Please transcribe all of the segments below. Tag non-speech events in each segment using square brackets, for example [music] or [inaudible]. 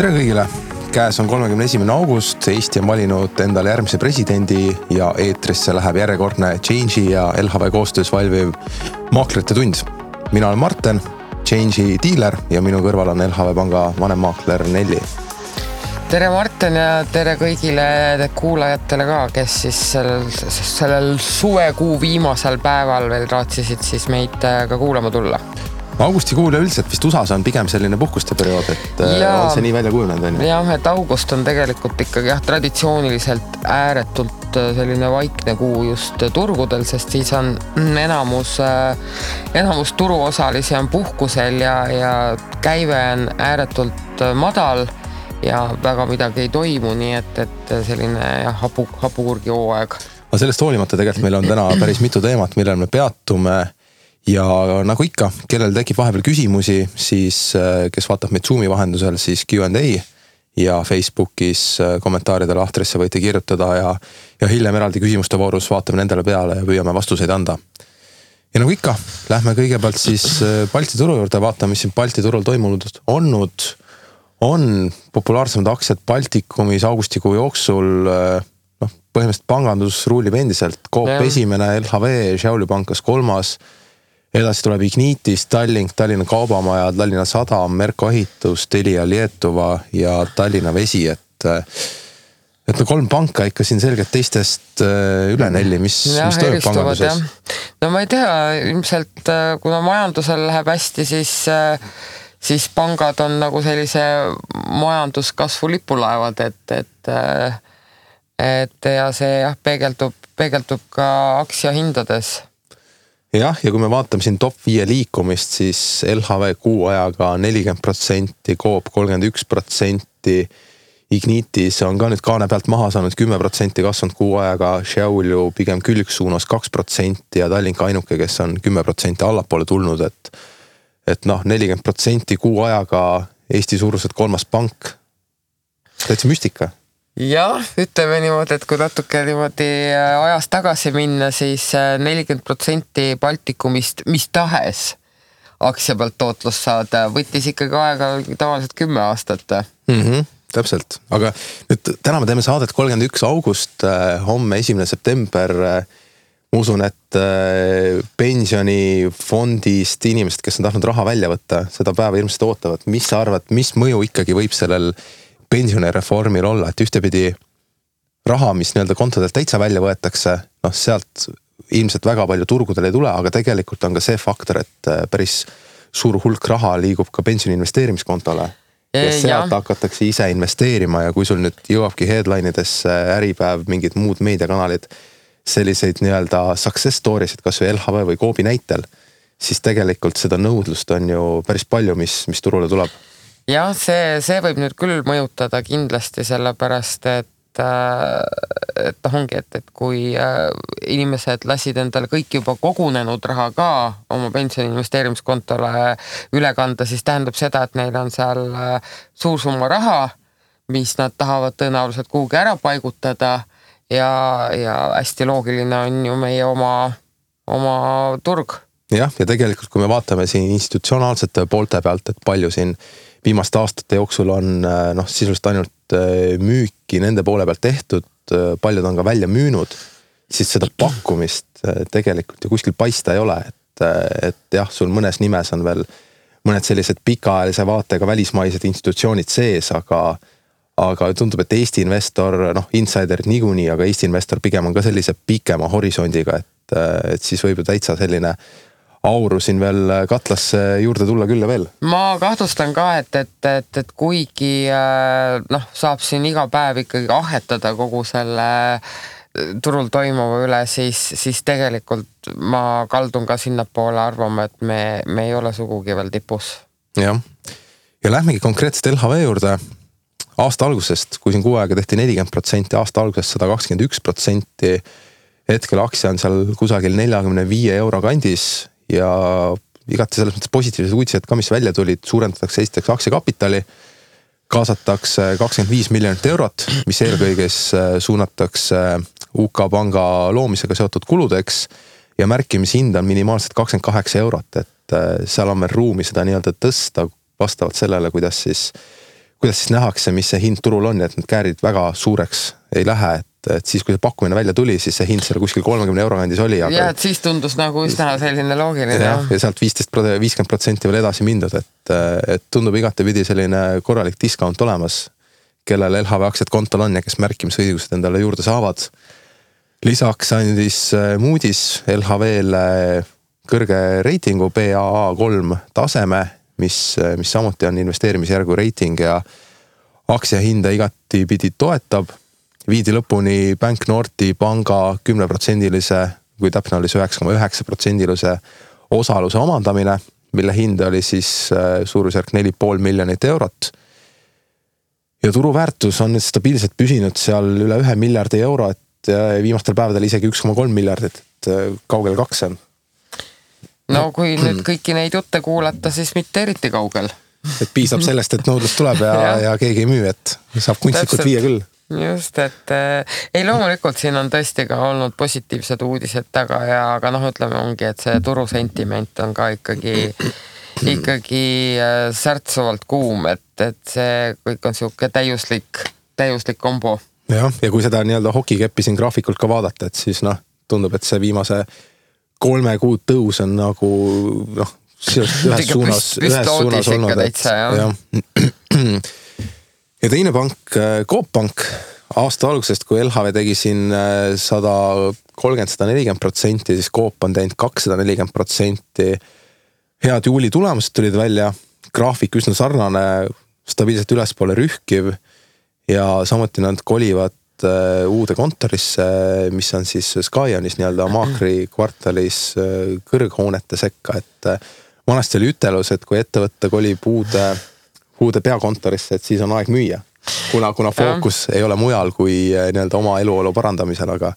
tere kõigile, käes on kolmekümne esimene august, Eesti on valinud endale järgmise presidendi ja eetrisse läheb järjekordne Change'i ja LHV koostöös valmiv maaklerite tund. mina olen Marten, Change'i diiler ja minu kõrval on LHV panga vanemmaakler Nelli. tere, Martin ja tere kõigile kuulajatele ka, kes siis sellel, sellel suvekuu viimasel päeval veel raatsisid siis meid ka kuulama tulla augustikuu üleüldiselt vist USA-s on pigem selline puhkuste periood, et äh, ja, on see nii välja kujunenud, on ju? jah, et august on tegelikult ikkagi jah, traditsiooniliselt ääretult äh, selline vaikne kuu just turgudel, sest siis on enamus, äh, enamus turuosalisi on puhkusel ja, ja käive on ääretult madal ja väga midagi ei toimu, nii et, et selline jah, hapu, hapukurgi hooaeg. aga sellest hoolimata tegelikult meil on täna päris mitu teemat, millel me peatume ja nagu ikka, kellel tekib vahepeal küsimusi, siis äh, kes vaatab meid Zoom'i vahendusel, siis Q and A ja Facebookis äh, kommentaaride lahtrisse võite kirjutada ja, ja hiljem eraldi küsimuste voorus vaatame nendele peale ja püüame vastuseid anda. ja nagu ikka, lähme kõigepealt siis äh, Balti turu juurde, vaatame, mis siin Balti turul toimunud olnud on. populaarsemad aktsiad Baltikumis augustikuu jooksul noh, põhimõtteliselt pangandus ruulib endiselt, Coop esimene, LHV, Šiauliu pank kas kolmas edasi tuleb Ignitis, Tallink, Tallinna Kaubamaja, Tallinna Sadam, Merko Ehitus, Telia Lietuva ja Tallinna Vesi, et et no kolm panka ikka siin selgelt teistest äh, üle nelli, mis, mis toimub panganduses? no ma ei tea, ilmselt äh, kuna majandusel läheb hästi, siis äh, siis pangad on nagu sellise majanduskasvu lipulaevad, et, et et ja see jah, peegeldub, peegeldub ka aktsiahindades jah, ja kui me vaatame siin top viie liikumist, siis LHV kuu ajaga nelikümmend protsenti, Coop kolmkümmend üks protsenti. Ignitis on ka nüüd kaane pealt maha saanud kümme protsenti kasvanud kuu ajaga, Šiauliu pigem külgsuunas kaks protsenti ja Tallink ainuke, kes on kümme protsenti allapoole tulnud, et. et noh, nelikümmend protsenti kuu ajaga Eesti suuruselt kolmas pank. täitsa müstika jah, ütleme niimoodi, et kui natuke niimoodi äh, ajas tagasi minna siis, siis äh, nelikümmend protsenti Baltikumist mis tahes aktsia pealt tootlust saada, võttis ikkagi aega tavaliselt kümme aastat mm. -hmm, täpselt, aga nüüd täna me teeme saadet kolmkümmend üks august, äh, homme esimene september. ma usun, et pensionifondist inimesed, kes on tahtnud raha välja võtta, seda päeva hirmsasti ootavad. mis sa arvad, mis mõju ikkagi võib sellel pensionireformil olla, et ühtepidi raha, mis nii-öelda kontodelt täitsa välja võetakse, noh sealt ilmselt väga palju turgudel ei tule, aga tegelikult on ka see faktor, et äh, päris suur hulk raha liigub ka pensioni investeerimiskontole. ja sealt hakatakse ise investeerima ja kui sul nüüd jõuabki headline idesse Äripäev, mingid muud meediakanalid. selliseid nii-öelda success story sid kasvõi LHV või Coopi näitel, siis tegelikult seda nõudlust on ju päris palju, mis, mis turule tuleb jah, see, see võib nüüd küll mõjutada kindlasti sellepärast, et äh, et noh, ongi, et, et kui äh, inimesed lasid endale kõik juba kogunenud raha ka oma pensioni investeerimiskontole üle kanda, siis tähendab seda, et neil on seal äh, suur summa raha, mis nad tahavad tõenäoliselt kuhugi ära paigutada ja, ja hästi loogiline on ju meie oma, oma turg. jah, ja tegelikult, kui me vaatame siin institutsionaalsete poolte pealt, et palju siin viimaste aastate jooksul on äh, noh, sisuliselt ainult äh, müüki nende poole pealt tehtud, äh, paljud on ka välja müünud. siis seda pakkumist tegelikult ju kuskil paista ei ole, et, et jah, sul mõnes nimes on veel mõned sellised pikaajalise vaatega välismaised institutsioonid sees, aga aga tundub, et Eesti investor, noh, insiderid niikuinii, aga Eesti investor pigem on ka sellise pikema horisondiga, et, et siis võib ju täitsa selline auru siin veel katlasse juurde tulla küll ja veel. ma kahtlustan ka, et, et, et, et kuigi äh, noh, saab siin iga päev ikkagi ahetada kogu selle äh, turul toimuva üle, siis, siis tegelikult ma kaldun ka sinnapoole arvama, et me, me ei ole sugugi veel tipus. jah, ja lähmegi konkreetselt LHV juurde. aasta algusest, kui siin kuu aega tehti nelikümmend protsenti, aasta algusest sada kakskümmend üks protsenti hetkel aktsia on seal kusagil neljakümne viie euro kandis ja igati selles mõttes positiivsed uudised ka, mis välja tulid, suurendatakse esiteks aktsiakapitali. kaasatakse kakskümmend viis miljonit eurot, mis eelkõige äh, suunatakse UK panga loomisega seotud kuludeks. ja märkimishind on minimaalselt kakskümmend kaheksa eurot, et äh, seal on veel ruumi seda nii-öelda tõsta vastavalt sellele, kuidas siis kuidas siis nähakse, mis see hind turul on ja et need käärid väga suureks ei lähe, et, et siis, kui see pakkumine välja tuli, siis see hind seal kuskil kolmekümne euro kandis oli. ja, et siis tundus nagu üsna selline loogiline. jah, ja sealt viisteist, viiskümmend protsenti veel edasi mindud, et, et tundub igatepidi selline korralik discount olemas. kellel LHV aktsiad kontol on ja kes märkimisõigused endale juurde saavad. lisaks andis äh, Moody's LHV-le kõrge reitingu BAA kolm taseme, mis, mis samuti on investeerimisjärgu reiting ja aktsia hinda igatipidi toetab viidi lõpuni Banknorti panga kümneprotsendilise, kui täpne oli see üheksa koma üheksa protsendilise osaluse omandamine, mille hind oli siis äh, suurusjärk neli pool miljonit eurot. ja turuväärtus on nüüd stabiilselt püsinud seal üle ühe miljardi euro, et viimastel päevadel isegi üks koma kolm miljardit, et äh, kaugel kaks on. no kui nüüd kõiki neid jutte kuulata, siis mitte eriti kaugel et piisab sellest, et nõudlus tuleb ja, [laughs] ja., ja keegi ei müü, et saab kunstlikult viia küll just, et äh, ei, loomulikult siin on tõesti ka olnud positiivsed uudised taga ja, aga noh, ütleme ongi, et see turusentiment on ka ikkagi, ikkagi äh, särtsuvalt kuum, et, et see kõik on sihuke täiuslik, täiuslik kombo. jah, ja kui seda nii-öelda hokikeppi siin graafikult ka vaadata, et siis noh, tundub, et see viimase kolme kuu tõus on nagu noh, ühes suunas, ühes suunas olnud, et jah ja teine pank, äh, Coop Pank, aasta algusest, kui LHV tegi siin äh, sada kolmkümmend, sada nelikümmend protsenti, siis Coop on teinud kakssada nelikümmend protsenti. head juuli tulemused tulid välja, graafik üsna sarnane, stabiilselt ülespoole rühkiv. Ja samuti nad kolivad äh, uude kontorisse, mis on siis Skyanis nii-öelda Maakri kvartalis kõrghoonete sekka, et vanasti oli ütelus, et kui ettevõte kolib uude uude peakontorisse, et siis on aeg müüa. kuna, kuna fookus ja. ei ole mujal kui eh, nii-öelda oma eluolu parandamisel, aga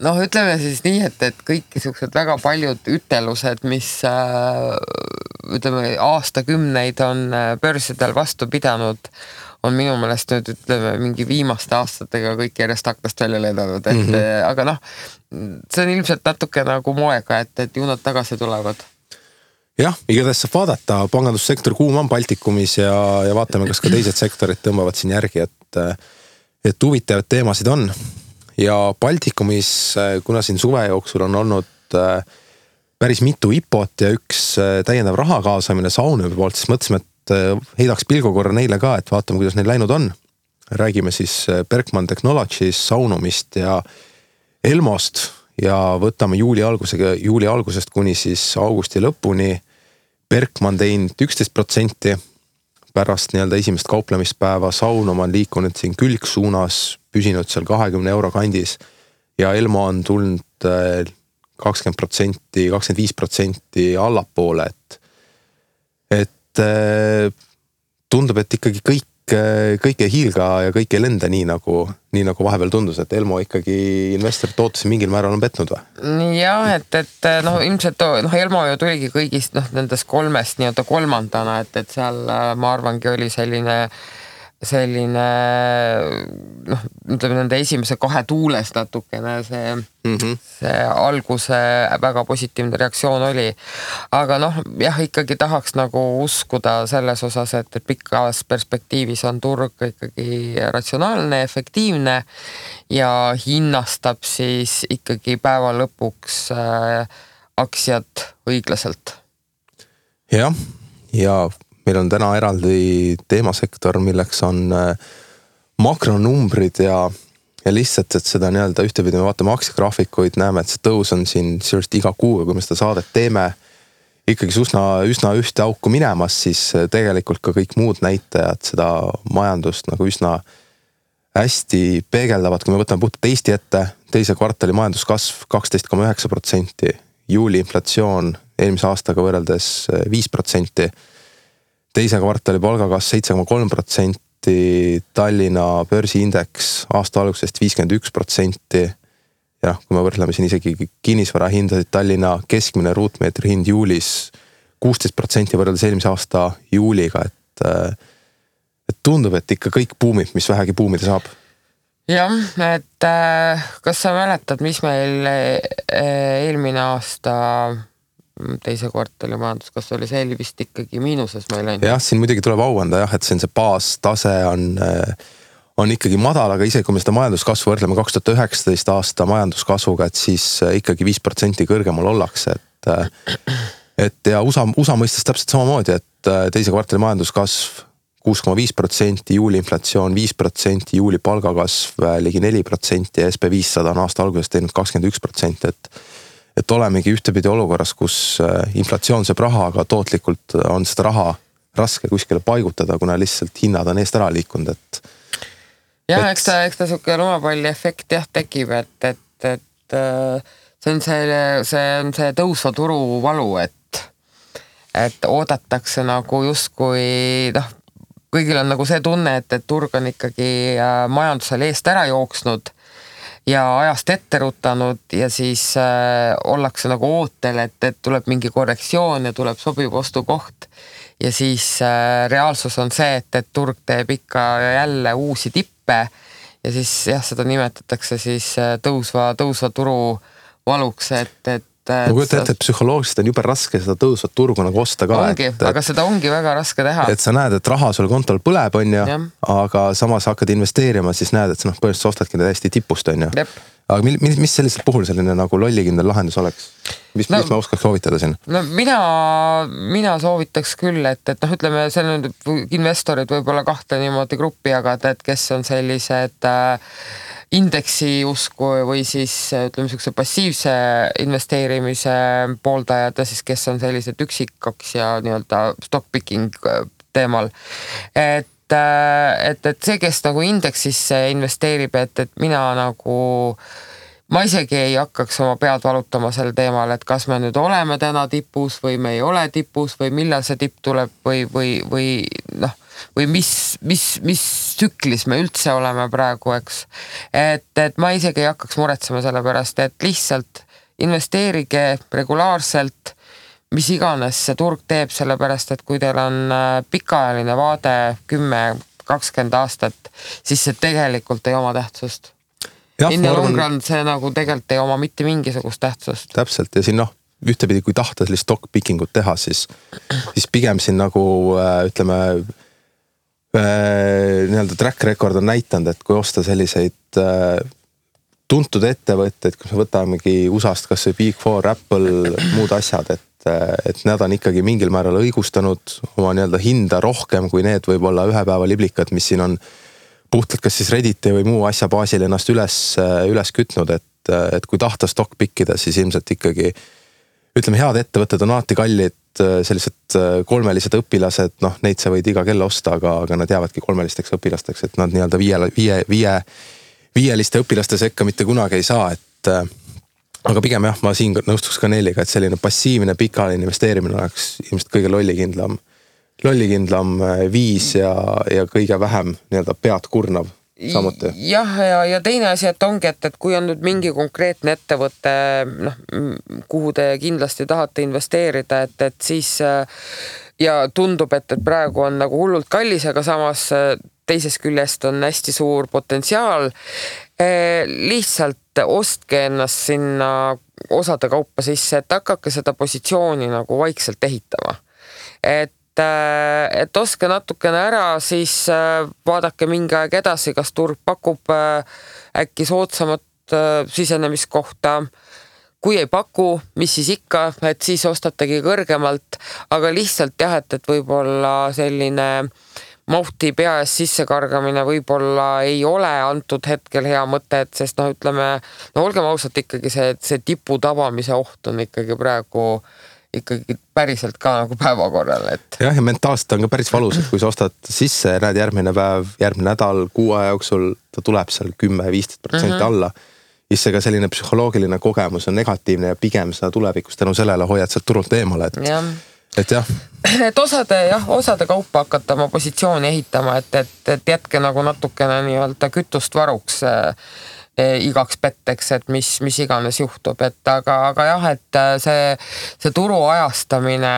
noh, ütleme siis nii, et, et kõik siuksed väga paljud ütelused, mis äh, ütleme aastakümneid on äh, börsidel vastu pidanud, on minu meelest nüüd ütleme mingi viimaste aastatega kõik järjest aknast välja lennanud, et mm -hmm. aga noh, see on ilmselt natuke nagu moega, et, et ju nad tagasi tulevad jah, igatahes saab vaadata, pangandussektor kuum on Baltikumis ja, ja vaatame, kas ka teised sektorid tõmbavad siin järgi, et, et huvitavaid teemasid on. ja Baltikumis, kuna siin suve jooksul on olnud äh, päris mitu IPO-t ja üks äh, täiendav raha kaasamine Saunumi poolt, siis mõtlesime, et äh, heidaks pilgu korra neile ka, et vaatame, kuidas neil läinud on. räägime siis Berkman Technologies, Saunumist ja Elmost ja võtame juuli algusega, juuli algusest kuni siis augusti lõpuni Berkman teinud üksteist protsenti pärast nii-öelda esimest kauplemispäeva, Saunum on liikunud siin külgsuunas, püsinud seal kahekümne euro kandis. ja Elmo on tulnud äh, kakskümmend protsenti, kakskümmend viis protsenti allapoole, et. et äh, tundub, et ikkagi kõik kõik ei hiilga ja kõik ei lenda nii nagu, nii nagu vahepeal tundus, et Elmo ikkagi investorite ootusi mingil määral on petnud või? jah, et, et noh, ilmselt noh, Elmo ju tuligi kõigist noh, nendest kolmest nii-öelda kolmandana, et, et seal ma arvangi, oli selline äh, selline noh, ütleme nende esimese kahe tuules natukene see mm, -hmm. see alguse väga positiivne reaktsioon oli. aga noh, jah, ikkagi tahaks nagu uskuda selles osas, et, pikas perspektiivis on turg ikkagi ratsionaalne, efektiivne ja hinnastab siis ikkagi päeva lõpuks äh, aktsiat õiglaselt. jah, ja meil on täna eraldi teemasektor, milleks on äh, makronumbrid ja, ja lihtsalt, et seda nii-öelda ühtepidi me vaatame aktsiagraafikuid, näeme, et see tõus on siin sisuliselt iga kuu ja kui me seda saadet teeme ikkagi üsna, üsna ühte auku minemas, siis äh, tegelikult ka kõik muud näitajad seda majandust nagu üsna hästi peegeldavad, kui me võtame puhtalt Eesti ette, teise kvartali majanduskasv kaksteist koma üheksa protsenti, juuli inflatsioon eelmise aastaga võrreldes äh, viis protsenti teise kvartali palgakasv seitse koma kolm protsenti, Tallinna börsiindeks aasta algusest viiskümmend üks protsenti. ja noh, kui me võrdleme siin isegi kinnisvara hindasid, Tallinna keskmine ruutmeetri hind juulis kuusteist protsenti võrreldes eelmise aasta juuliga, et. et tundub, et ikka kõik buumib, mis vähegi buumida saab jah, et äh, kas sa mäletad, mis meil äh, eelmine aasta teise kvartali majanduskasv oli, see oli vist ikkagi miinuses meil on ju. jah, siin muidugi tuleb au anda jah, et siin see baastase on, on ikkagi madal, aga isegi kui me seda majanduskasvu võrdleme kaks tuhat üheksateist aasta majanduskasvuga, et siis ikkagi viis protsenti kõrgemal ollakse, et. et ja USA, USA mõistes täpselt samamoodi, et teise kvartali majanduskasv kuus koma viis protsenti, juuli inflatsioon viis protsenti, juuli palgakasv ligi neli protsenti ja SB viissada on aasta alguses teinud kakskümmend üks protsenti, et et olemegi ühtepidi olukorras, kus äh, inflatsioon sööb raha, aga tootlikult on seda raha raske kuskile paigutada, kuna lihtsalt hinnad on eest ära liikunud, et. jah eks ta, eks ta sihuke lumepalli efekt jah tekib, et, et, et äh, see on see, see on see tõusva turu valu, et, et oodatakse nagu justkui noh, kõigil on nagu see tunne, et, et turg on ikkagi äh, majandusel eest ära jooksnud ja ajast ette rutanud ja siis äh, ollakse nagu ootel, et, et tuleb mingi korrektsioon ja tuleb sobiv ostukoht. ja siis äh, reaalsus on see, et, et turg teeb ikka jälle uusi tippe ja siis jah, seda nimetatakse siis äh, tõusva, tõusva turu valuks, et, et ma kujutan ette, et psühholoogiliselt on jube raske seda tõusvat turgu nagu osta ka. ongi, aga seda ongi väga raske teha. et sa näed, et raha sul kontol põleb, on ju, aga samas hakkad investeerima, siis näed, et sa noh, põhimõtteliselt ostadki täiesti tipust, on ju. aga mil, mis, mis sellisel puhul selline nagu lollikindel lahendus oleks? mis no,, mis me oskaks soovitada siin? no mina, mina soovitaks küll, et, et noh, ütleme seal on investorid võib-olla kahte niimoodi gruppi jagada, et kes on sellised äh, indeksi usku või siis ütleme, niisuguse passiivse investeerimise pooldajad ja siis, kes on sellised üksikaks ja nii-öelda stock picking äh, teemal. et, äh, et, et see, kes nagu indeksisse investeerib, et, et mina nagu ma isegi ei hakkaks oma pead valutama sel teemal, et kas me nüüd oleme täna tipus või me ei ole tipus või millal see tipp tuleb või, või, või noh või mis, mis, mis tsüklis me üldse oleme praegu, eks. et, et ma isegi ei hakkaks muretsema selle pärast, et lihtsalt investeerige regulaarselt, mis iganes see turg teeb, sellepärast et kui teil on äh, pikaajaline vaade kümme, kakskümmend aastat, siis see tegelikult ei oma tähtsust. in the long run see nagu tegelikult ei oma mitte mingisugust tähtsust. täpselt ja siin noh ühtepidi, kui tahta sellist stock picking ut teha, siis, siis pigem siin nagu äh, ütleme nii-öelda track record on näidanud, et kui osta selliseid äh, tuntud ettevõtteid, kus me võtamegi USA-st kasvõi Big Four, Apple, muud asjad, et, äh, et nad on ikkagi mingil määral õigustanud oma nii-öelda hinda rohkem kui need võib-olla ühe päeva liblikad, mis siin on puhtalt kas siis Redditi või muu asja baasil ennast üles, üles kütnud, et, et kui tahta stock pick ida, siis ilmselt ikkagi ütleme, head ettevõtted on alati kallid Äh, sellised äh, kolmelised õpilased, noh, neid sa võid iga kell osta, aga, aga nad jäävadki kolmelisteks õpilasteks, et nad nii-öelda viie, viie, viie, viieliste õpilaste sekka mitte kunagi ei saa, et. Äh, aga pigem jah, ma siin nõustuks ka Nelliga, et selline passiivne pikaajaline investeerimine oleks ilmselt kõige lollikindlam, lollikindlam viis ja, ja kõige vähem nii-öelda pead kurnav samuti. jah, ja, ja teine asi, et ongi, et, et kui on nüüd mingi konkreetne ettevõte, noh, kuhu te kindlasti tahate investeerida, et, et siis ja tundub, et, et praegu on nagu hullult kallis, aga samas teisest küljest on hästi suur potentsiaal. lihtsalt ostke ennast sinna osade kaupa sisse, et hakake seda positsiooni nagu vaikselt ehitama. et äh, et ostke natukene ära, siis äh, vaadake mingi aeg edasi, kas turg pakub äh, äkki soodsamat sisenemiskohta. kui ei paku, mis siis ikka, et siis ostategi kõrgemalt, aga lihtsalt jah, et, et võib-olla selline mahti pea ees sissekargamine võib-olla ei ole antud hetkel hea mõte, et sest noh, ütleme no olgem ausad, ikkagi see, see tipu tabamise oht on ikkagi praegu äh, ikkagi päriselt ka nagu päevakorral, et. jah, ja mentaalselt on ka päris valus, et kui sa ostad sisse ja näed järgmine päev, järgmine nädal, kuu aja jooksul ta tuleb seal kümme, viisteist protsenti mhm. alla. siis see ka selline psühholoogiline kogemus on negatiivne ja pigem sa tulevikus tänu sellele hoiad sealt turult eemale, et ja et jah. et osade jah, osade kaupa hakata oma positsiooni ehitama, et, et, et jätke nagu natukene nii-öelda kütust varuks äh, igaks petteks, et mis, mis iganes juhtub, et aga, aga jah, et äh, see, see turu ajastamine,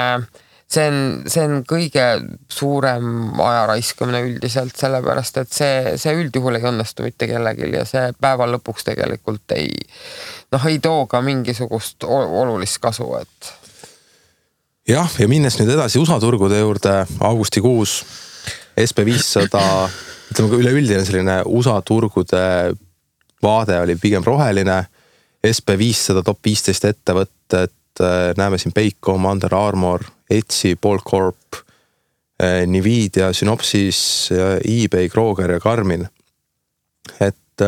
see on, see on kõige suurem aja raiskamine üldiselt, sellepärast et see, see üldjuhul ei õnnestu mitte kellelgi ja see päeva lõpuks tegelikult ei noh, ei too ka mingisugust olulist kasu, et. Jah, ja minnes nüüd edasi USA turgude juurde, augustikuus SB viissada, ütleme ka üleüldine selline USA turgude vaade oli pigem roheline. SB viissada top viisteist ettevõtet, näeme siin Paycom, Under Armour, Etsy, Ballcorp, Nvidia, Synopsys, eBay, Kroger ja Garmin. et,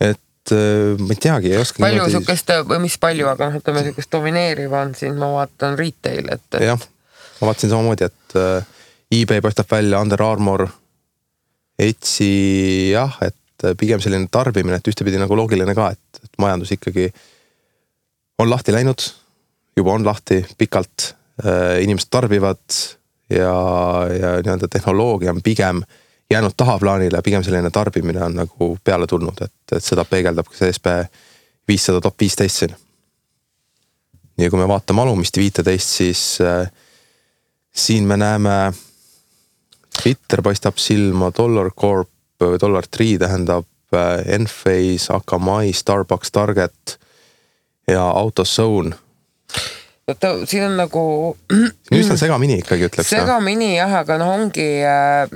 et ma ei teagi, ei oska. palju sihukest, või mis palju, aga noh, ütleme sihukest domineeriv on siin, ma vaatan retail, et, et.... jah, ma vaatasin samamoodi, et eBay paistab välja, Under Armour, Etsy jah, et pigem selline tarbimine, et ühtepidi nagu loogiline ka, et, et majandus ikkagi on lahti läinud, juba on lahti pikalt, äh, inimesed tarbivad ja, ja nii-öelda tehnoloogia on pigem jäänud tahaplaanile, pigem selline tarbimine on nagu peale tulnud, et, et seda peegeldab ka see SB viissada top viisteist siin. ja kui me vaatame alumist viiteist, siis äh, siin me näeme Twitter paistab silma, Dollar Corp Dollar Tree tähendab äh, Enphase, Akamai, Starbucks, Target ja AutoZone. oota, siin on nagu. üsna segamini ikkagi ütleks. segamini jah, aga noh, ongi äh,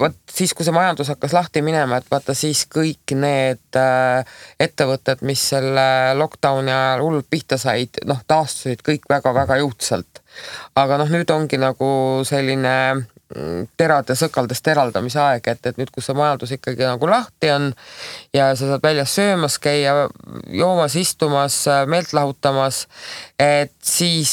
vot siis, kui see majandus hakkas lahti minema, et vaata siis kõik need äh, ettevõtted, mis selle lockdown'i ajal hullult pihta said, noh taastusid kõik väga-väga jõudsalt. aga noh, nüüd ongi nagu selline terade sõkaldest eraldamise aeg, et, et nüüd, kus see majandus ikkagi nagu lahti on ja sa saad väljas söömas käia, joomas, istumas, meelt lahutamas, et siis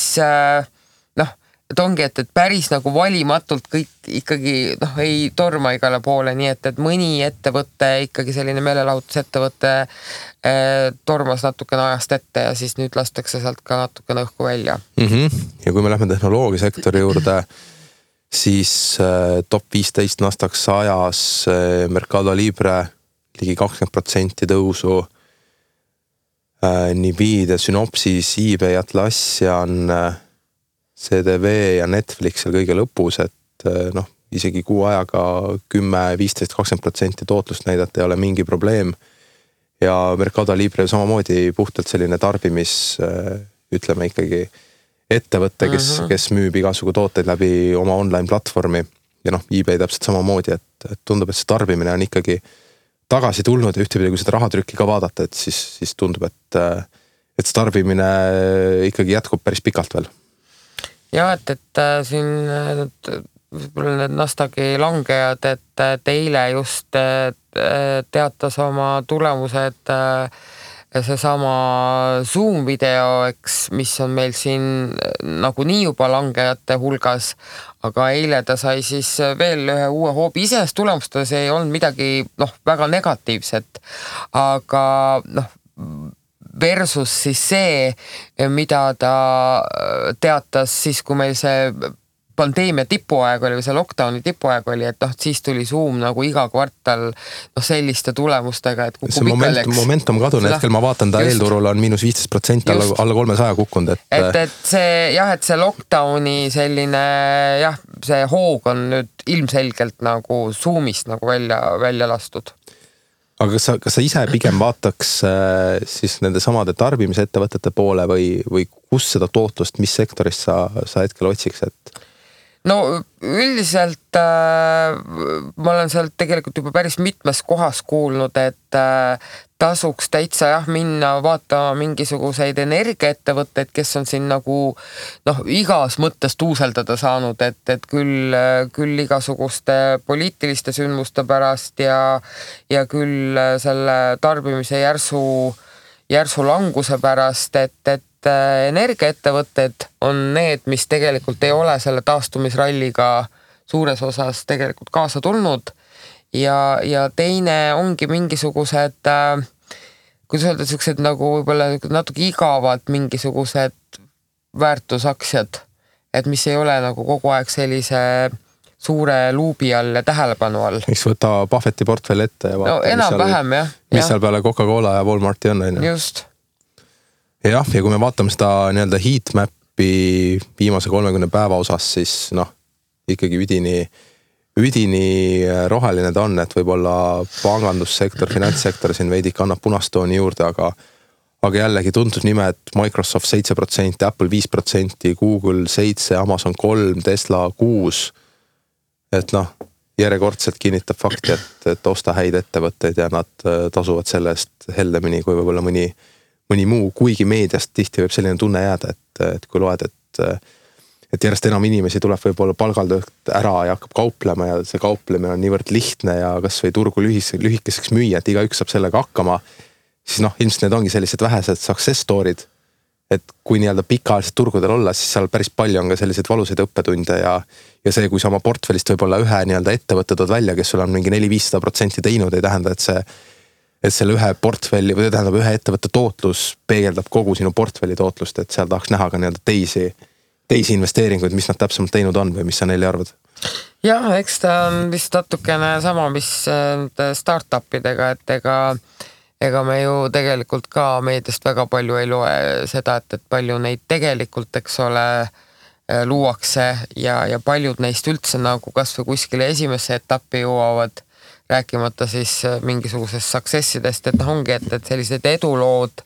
noh, et ongi, et, et päris nagu valimatult kõik ikkagi noh, ei torma igale poole, nii et, et mõni ettevõte ikkagi selline meelelahutusettevõte eh, tormas natukene ajast ette ja siis nüüd lastakse sealt ka natukene õhku välja mm. -hmm. ja kui me lähme tehnoloogiasektori juurde siis äh, top viisteist Nasdaq sajas äh, Mercado Libre ligi kakskümmend protsenti tõusu äh,. Nvidia, Synopsys, eBay, Atlassian CDV ja Netflix seal kõige lõpus, et noh, isegi kuu ajaga kümme, viisteist, kakskümmend protsenti tootlust näidata ei ole mingi probleem. ja Mercado Libre samamoodi puhtalt selline tarbimis, ütleme ikkagi ettevõte, kes mm, -hmm. kes müüb igasugu tooteid läbi oma online platvormi. ja noh, eBay täpselt samamoodi, et, et tundub, et see tarbimine on ikkagi tagasi tulnud ja ühtepidi, kui seda rahatrükki ka vaadata, et siis, siis tundub, et, et see tarbimine ikkagi jätkub päris pikalt veel. ja et, et äh, siin võib-olla need Nasdaqi langejad, et eile just äh, teatas oma tulemused äh, seesama Zoom video, eks, mis on meil siin nagunii juba langejate hulgas, aga eile ta sai siis veel ühe uue hoobi, iseenesest tulemustes ei olnud midagi noh, väga negatiivset, aga noh, versus siis see, mida ta teatas siis, kui meil see pandeemia tipuaeg oli või see lockdown'i tipuaeg oli, et noh, siis tuli Zoom nagu iga kvartal noh, selliste tulemustega, et kukub ikka läks. momentum kadunud, hetkel ma vaatan, ta eelturul on miinus viisteist protsenti alla, alla kolmesaja kukkunud, et. et, et see jah, et see lockdown'i selline jah, see hoog on nüüd ilmselgelt nagu Zoom'ist nagu välja, välja lastud aga kas sa, kas sa ise pigem vaataks äh, siis nende samade tarbimisettevõtete poole või, või kus seda tootlust, mis sektorist sa, sa hetkel otsiks, et? No üldiselt äh, ma olen sealt tegelikult juba päris mitmes kohas kuulnud, et äh, tasuks täitsa jah minna vaatama mingisuguseid energiaettevõtteid, kes on siin nagu noh, igas mõttes tuuseldada saanud, et, et küll, küll igasuguste poliitiliste sündmuste pärast ja, ja küll selle tarbimise järsu, järsu languse pärast, et, et et äh, energiaettevõtted on need, mis tegelikult ei ole selle taastumisralliga suures osas tegelikult kaasa tulnud. ja, ja teine ongi mingisugused äh, kuidas öelda, siuksed nagu võib-olla natuke igavad mingisugused väärtusaktsiad, et mis ei ole nagu kogu aeg sellise suure luubi all ja tähelepanu all. eks võta Buffetti portfell ette ja vaata no,, enam-vähem jah. mis ja. seal peale Coca-Cola ja Walmarti on, on ju. just jah, ja kui me vaatame seda nii-öelda heat map'i viimase kolmekümne päeva osas, siis noh, ikkagi üdini, üdini roheline ta on, et võib-olla pangandussektor, finantssektor siin veidike annab punast tooni juurde, aga aga jällegi tuntud nimed Microsoft seitse protsenti, Apple viis protsenti, Google seitse, Amazon kolm, Tesla kuus. et noh, järjekordselt kinnitab fakti, et, et osta häid ettevõtteid ja nad äh, tasuvad selle eest heldemini kui võib-olla mõni, mõni muu, kuigi meediast tihti võib selline tunne jääda, et, et kui loed, et et järjest enam inimesi tuleb võib-olla palgaltöölt ära ja hakkab kauplema ja see kauplemine on niivõrd lihtne ja kasvõi turgu lühis, lühikeseks müüa, et igaüks saab sellega hakkama. siis noh, ilmselt need ongi sellised vähesed success story'd. et kui nii-öelda pikaajaliselt turgudel olla, siis seal päris palju on ka selliseid valusaid õppetunde ja. ja see, kui sa oma portfellist võib-olla ühe nii-öelda ettevõtte tood välja, kes sul on mingi neli-viissada protsenti teinud, ei tähenda, et see et selle ühe portfelli või tähendab ühe ettevõtte tootlus peegeldab kogu sinu portfelli tootlust, et seal tahaks näha ka nii-öelda teisi teisi investeeringuid, mis nad täpsemalt teinud on või mis sa neile arvad? jah, eks ta on vist natukene sama, mis nende startup idega, et ega ega me ju tegelikult ka meediast väga palju ei loe seda, et, et palju neid tegelikult, eks ole, luuakse ja, ja paljud neist üldse nagu kasvõi kuskile esimesse etappi jõuavad, rääkimata siis mingisugusest success idest, et noh, ongi, et, et sellised edulood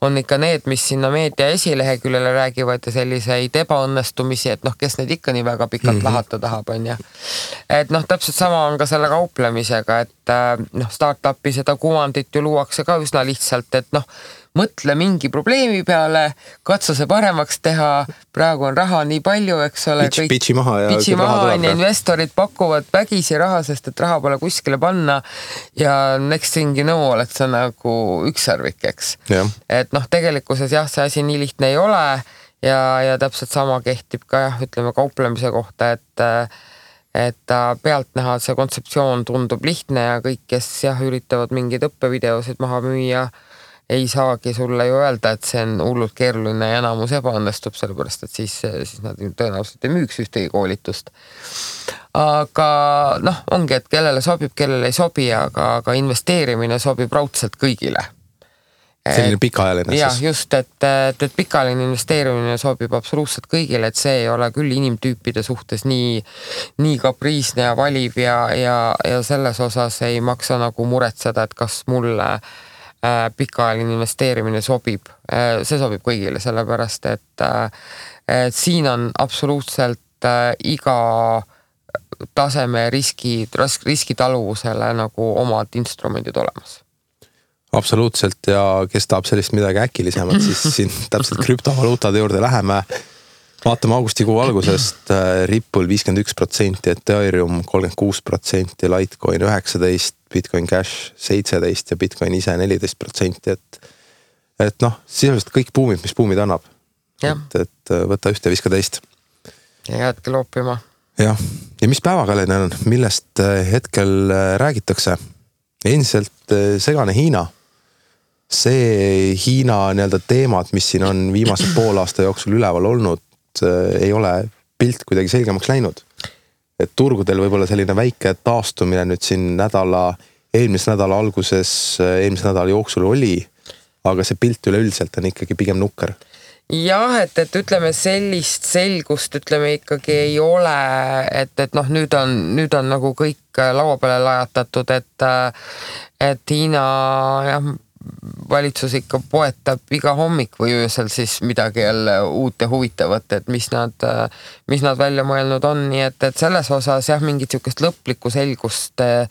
on ikka need, mis sinna meedia esileheküljele räägivad ja selliseid ebaõnnestumisi, et noh, kes neid ikka nii väga pikalt mm -hmm. lahata tahab, on ju. et noh, täpselt sama on ka selle kauplemisega, et äh, noh, startup'i seda kuvandit ju luuakse ka üsna lihtsalt, et noh mõtle mingi probleemi peale, katsu see paremaks teha, praegu on raha nii palju, eks ole. pitsi maha ja. pitsi maha on ju, investorid pakuvad vägisi raha, sest et raha pole kuskile panna. ja next thing you know oled sa nagu ükssarvik, eks. et noh, tegelikkuses jah, see asi nii lihtne ei ole ja, ja täpselt sama kehtib ka jah, ütleme kauplemise kohta, et et pealtnäha see kontseptsioon tundub lihtne ja kõik, kes jah, üritavad mingeid õppevideosid maha müüa ei saagi sulle ju öelda, et see on hullult keeruline ja enamus ebaõnnestub, sellepärast et siis, siis nad tõenäoliselt ei müüks ühtegi koolitust. aga noh, ongi, et kellele sobib, kellele ei sobi, aga, aga investeerimine sobib raudselt kõigile selline pikaajaline siis? jah, just, et, et, et pikaajaline investeerimine sobib absoluutselt kõigile, et see ei ole küll inimtüüpide suhtes nii, nii kapriisne ja valiv ja, ja, ja selles osas ei maksa nagu muretseda, et kas mulle Äh, pikaajaline investeerimine sobib, äh, see sobib kõigile, sellepärast et, äh, et siin on absoluutselt iga taseme riski, riskitaluvusele nagu omad instrumendid olemas. Absoluutselt ja kes tahab sellist midagi äkilisemat, siis [laughs] siin täpselt krüptovaluutade juurde läheme vaatame augustikuu algusest äh, Ripple viiskümmend üks protsenti, Ethereum kolmkümmend kuus protsenti, Litecoin üheksateist, Bitcoin Cash seitseteist ja Bitcoin ise neliteist protsenti, et. et noh, sisuliselt kõik buumid, mis buumid annab. et, et äh, võta ühte, viska teist. ja jäädki loopima. jah, ja mis päevakalender on, millest äh, hetkel räägitakse? endiselt segane Hiina see Hiina nii-öelda teemad, mis siin on viimase poole aasta jooksul üleval olnud, äh, ei ole pilt kuidagi selgemaks läinud. et turgudel võib-olla selline väike taastumine nüüd siin nädala, eelmise nädala alguses, äh, eelmise nädala jooksul oli. aga see pilt üleüldiselt on ikkagi pigem nukker jah, et, et ütleme sellist selgust ütleme ikkagi ei ole, et, et noh, nüüd on, nüüd on nagu kõik laua peale lajatatud, et, et Hiina jah valitsus ikka poetab iga hommik või öösel siis midagi jälle uut ja huvitavat, et mis nad, mis nad välja mõelnud on, nii et, et selles osas jah, mingit sihukest lõplikku selgust eh,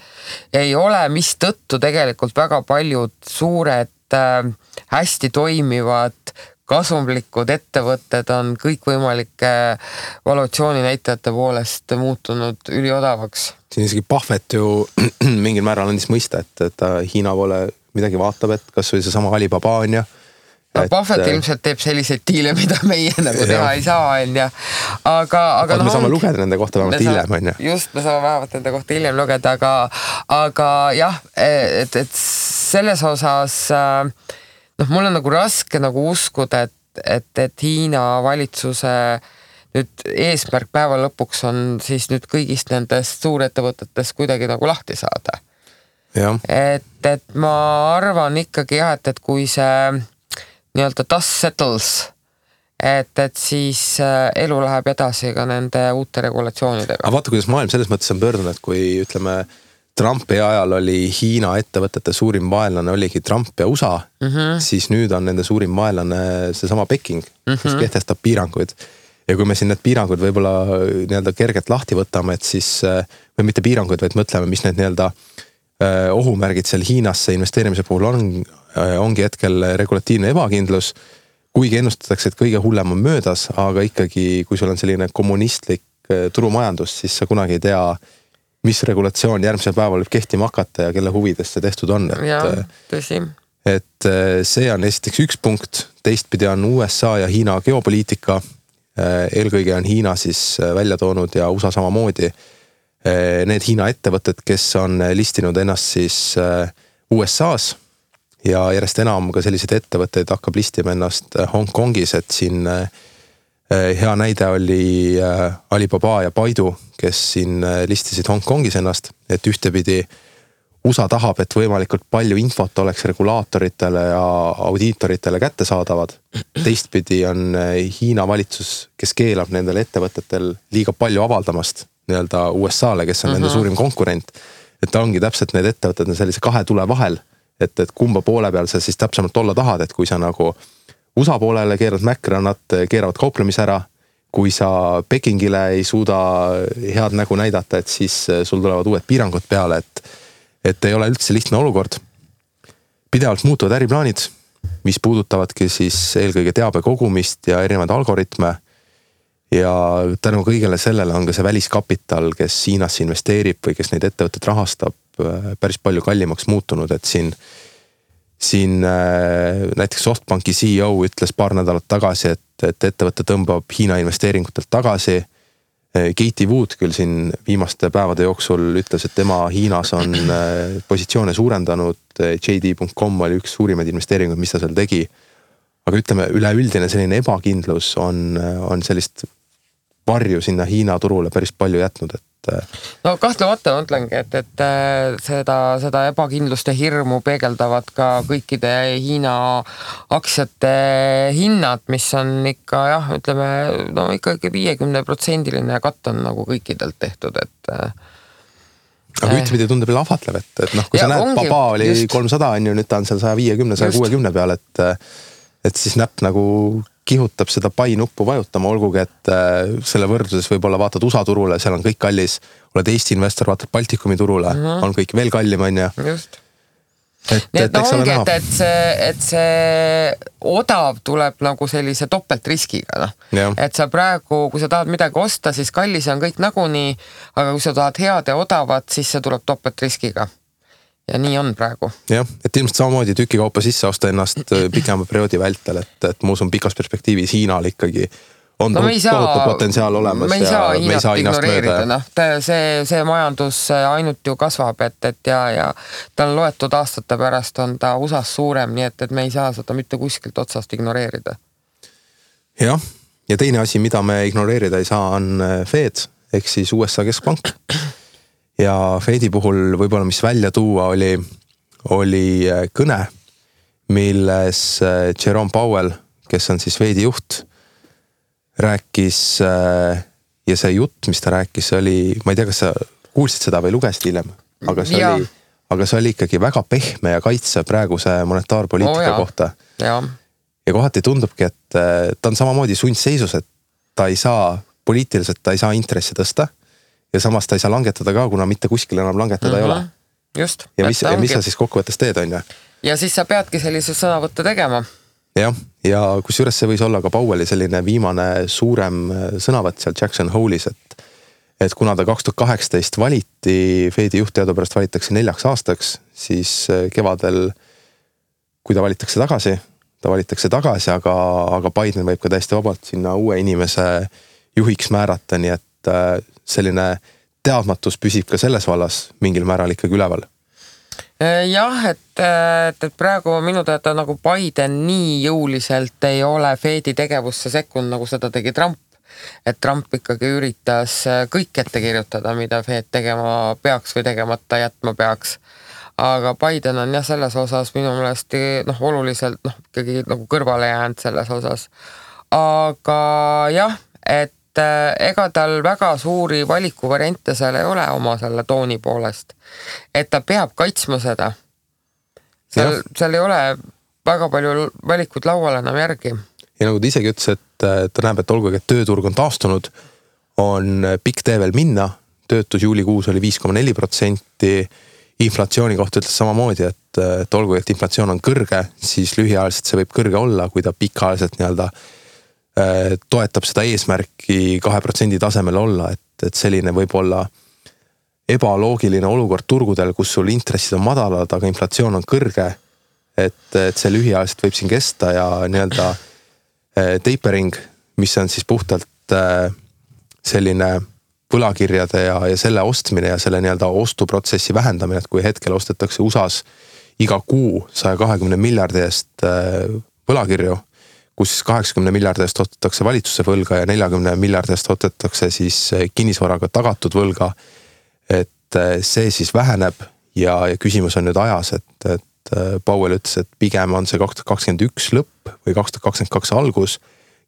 ei ole, mistõttu tegelikult väga paljud suured eh, hästi toimivad kasumlikud ettevõtted on kõikvõimalike valuatsiooninäitajate poolest muutunud üliodavaks. siin isegi Pahvet ju [clears throat] mingil määral andis mõista, et, et Hiina poole midagi vaatab, et kasvõi seesama Alibaba on ju no et... Buffett äh, ilmselt teeb selliseid diile, mida meie [laughs] nagu teha ei saa, on ju. aga, aga noh. me saame lugeda nende kohta vähemalt hiljem, on ju. just, me saame vähemalt nende kohta hiljem lugeda, aga, aga jah, et, et selles osas äh, noh, mul on nagu raske nagu uskuda, et, et, et Hiina valitsuse nüüd eesmärk päeva lõpuks on siis nüüd kõigist nendest suurettevõtetest kuidagi nagu lahti saada et, et ma arvan ikkagi jah, et, et kui see nii-öelda dust settles, et, et siis äh, elu läheb edasi ka nende uute regulatsioonidega. aga vaata, kuidas maailm selles mõttes on pöördunud, et kui ütleme Trumpi ajal oli Hiina ettevõtete suurim vaenlane oligi Trump ja USA mm, -hmm. siis nüüd on nende suurim vaenlane seesama Peking mm, -hmm. kes mhm. kehtestab piiranguid. ja kui me siin need piirangud võib-olla nii-öelda kergelt lahti võtame, et siis või mitte piiranguid, vaid mõtleme, mis need nii-öelda ohumärgid seal Hiinasse investeerimise puhul on, ongi hetkel regulatiivne ebakindlus kuigi ennustatakse, et kõige hullem on möödas, aga ikkagi, kui sul on selline kommunistlik turumajandus, siis sa kunagi ei tea mis regulatsioon järgmisel päeval võib kehtima hakata ja kelle huvides see tehtud on, et. äh, tõsi. et äh, see on esiteks üks punkt, teistpidi on USA ja Hiina geopoliitika. Äh, eelkõige on Hiina siis välja toonud ja USA samamoodi. Need Hiina ettevõtted, kes on listinud ennast siis USA-s ja järjest enam ka selliseid ettevõtteid hakkab listima ennast Hongkongis, et siin Eh, hea näide oli eh, Alibaba ja Baidu, kes siin eh, listisid Hongkongis ennast, et ühtepidi USA tahab, et võimalikult palju infot oleks regulaatoritele ja audiitoritele kättesaadavad. teistpidi on Hiina valitsus, kes keelab nendel ettevõtetel liiga palju avaldamast nii-öelda USA-le, kes on uh -huh. nende mhm. suurim konkurent. et ta ongi täpselt need ettevõtted on sellise kahe tule vahel, et, et kumba poole peal sa siis täpsemalt olla tahad, et kui sa nagu USA poolele keerad mäkra, nad keeravad kauplemise ära. kui sa Pekingile ei suuda head nägu näidata, et siis sul tulevad uued piirangud peale, et, et ei ole üldse lihtne olukord. pidevalt muutuvad äriplaanid, mis puudutavadki siis eelkõige teabe kogumist ja erinevaid algoritme ja tänu kõigele sellele on ka see väliskapital, kes Hiinasse investeerib või kes neid ettevõtteid rahastab, päris palju kallimaks muutunud, et siin siin äh, näiteks Softbanki CEO ütles paar nädalat tagasi, et, et ettevõte tõmbab Hiina investeeringutelt tagasi. Äh, Katie Wood küll siin viimaste päevade jooksul ütles, et tema Hiinas on äh, positsioone suurendanud. JD.com oli üks suurimaid investeeringuid, mis ta seal tegi. Aga ütleme, üleüldine selline ebakindlus on, on sellist varju sinna Hiina turule päris palju jätnud, et et. no kahtlemata ma ütlengi, et, et äh, seda, seda ebakindlust ja hirmu peegeldavad ka kõikide Hiina aktsiate hinnad, mis on ikka jah, ütleme no ikkagi viiekümne protsendiline katt on nagu kõikidelt tehtud, et äh, aga ühtepidi tundub jälle ahvatlev, et, et noh, kui ja, sa näed, Baba oli kolmsada on ju, nüüd ta on seal saja viiekümne, saja kuuekümne peal, et. Et siis näpp nagu kihutab seda pai nuppu vajutama, olgugi et äh, selle võrdluses võib-olla vaatad USA turule, seal on kõik kallis. oled Eesti investor, vaatad Baltikumi turule mm, -hmm. on kõik veel kallim, on ju. just et, nii et noh, ongi, et, et see, et see odav tuleb nagu sellise topeltriskiga noh. et sa praegu, kui sa tahad midagi osta, siis kallis on kõik nagunii, aga kui sa tahad head ja odavat, siis see tuleb topeltriskiga ja nii on praegu. jah, et ilmselt samamoodi tükikaupa sisse osta ennast äh, [laughs] pikema perioodi vältel, et, et ma usun, pikas perspektiivis Hiinal ikkagi on no, tohutu potentsiaal olemas. me ei saa Hiinat ignoreerida, noh, see, see majandus ainult ju kasvab, et, et ja, ja tal loetud aastate pärast on ta USA-s suurem, nii et, et me ei saa seda mitte kuskilt otsast ignoreerida. jah, ja teine asi, mida me ignoreerida ei saa, on äh, Fed ehk siis USA keskpank [laughs] ja Fedi puhul võib-olla, mis välja tuua, oli, oli äh, kõne, milles äh, Jerome Powell, kes on siis Fedi juht, rääkis äh, ja see jutt, mis ta rääkis, oli, ma ei tea, kas sa kuulsid seda või lugesid hiljem, aga see ja. oli, aga see oli ikkagi väga pehme ja kaitsev praeguse monetaarpoliitika oh, kohta. ja kohati tundubki, et ta on samamoodi sundseisus, et ta ei saa, poliitiliselt ta ei saa intressi tõsta ja samas ta ei saa langetada ka, kuna mitte kuskil enam langetada mm -hmm. ei ole. Mhm. just. ja mis, ja mis sa siis kokkuvõttes teed, on ju. ja siis sa peadki selliseid sõnavõtte tegema. jah, ja kusjuures see võis olla ka Powelli selline viimane suurem äh, sõnavõtt seal Jackson Hole'is, et et kuna ta kaks tuhat kaheksateist valiti, Fedi juht teadupärast valitakse neljaks aastaks, siis äh, kevadel, kui ta valitakse tagasi, ta valitakse tagasi, aga, aga Biden võib ka täiesti vabalt sinna uue inimese juhiks määrata, nii et äh, selline teadmatus püsib ka selles vallas mingil määral ikkagi üleval äh, jah, et, et, et praegu minu teada nagu Biden nii jõuliselt ei ole Fedi tegevusse sekkunud, nagu seda tegi Trump. et Trump ikkagi üritas äh, kõik ette kirjutada, mida Fed tegema peaks või tegemata jätma peaks. aga Biden on jah, selles osas minu meelest noh, oluliselt noh, ikkagi nagu kõrvale jäänud selles osas. aga jah, et et äh, ega tal väga suuri valikuvariante seal ei ole oma selle tooni poolest. et ta peab kaitsma seda. seal, seal ei ole väga palju valikuid laual enam järgi. ja nagu ta isegi ütles, et ta näeb, et olgugi, et tööturg on taastunud, on pikk tee veel minna. töötus juulikuus oli viis koma neli protsenti. inflatsiooni kohta ütles samamoodi, et, et olgugi, et inflatsioon on kõrge, siis lühiajaliselt see võib kõrge olla, kui ta pikaajaliselt nii-öelda äh, toetab seda eesmärki kahe protsendi tasemel olla, et, et selline võib-olla ebaloogiline olukord turgudel, kus sul intressid on madalad, aga inflatsioon on kõrge. Et, et see lühiajaliselt võib siin kesta ja nii-öelda äh, tapering, mis on siis puhtalt äh, selline võlakirjade ja, ja selle ostmine ja selle nii-öelda ostuprotsessi vähendamine, et kui hetkel ostetakse USA-s iga kuu saja kahekümne miljardi eest äh, võlakirju, kus kaheksakümne miljardi eest ostetakse valitsuse võlga ja neljakümne miljardi eest ostetakse siis kinnisvaraga tagatud võlga. et see siis väheneb ja, ja küsimus on nüüd ajas, et, et Äh, Powell ütles, et pigem on see kaks tuhat kakskümmend üks lõpp või kaks tuhat kakskümmend kaks algus.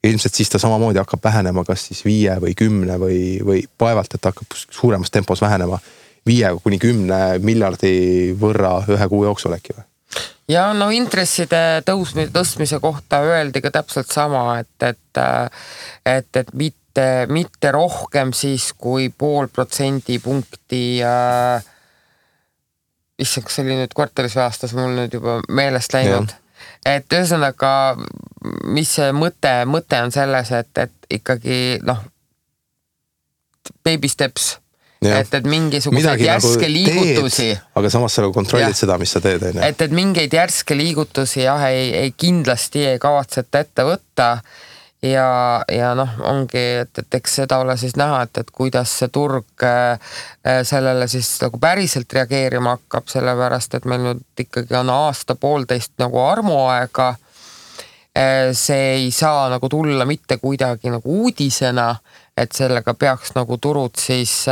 ilmselt siis ta samamoodi hakkab vähenema, kas siis viie või kümne või, või vaevalt, et hakkab suuremas tempos vähenema. viie kuni kümne miljardi võrra ühe kuu jooksul äkki või? Ja no intresside tõusmise, tõstmise kohta öeldi ka täpselt sama, et, et, et, et mitte, mitte rohkem siis kui pool protsendipunkti äh, issand, kas see oli nüüd kvartalis või aastas, mul nüüd juba meelest läinud. et ühesõnaga, mis see mõte, mõte on selles, et, et ikkagi noh, baby steps. Et, et mingisuguseid järske nagu liigutusi. aga samas sa nagu kontrollid ja. seda, mis sa teed, on ju. et, et mingeid järske liigutusi jah, ei, ei kindlasti ei kavatseta ette võtta ja, ja noh, ongi, et, et eks seda ole siis näha, et, et kuidas see turg äh, äh, sellele siis nagu päriselt reageerima hakkab, sellepärast et meil nüüd ikkagi on aasta-poolteist nagu armuaega. Äh, see ei saa nagu tulla mitte kuidagi nagu uudisena, et sellega peaks nagu turud siis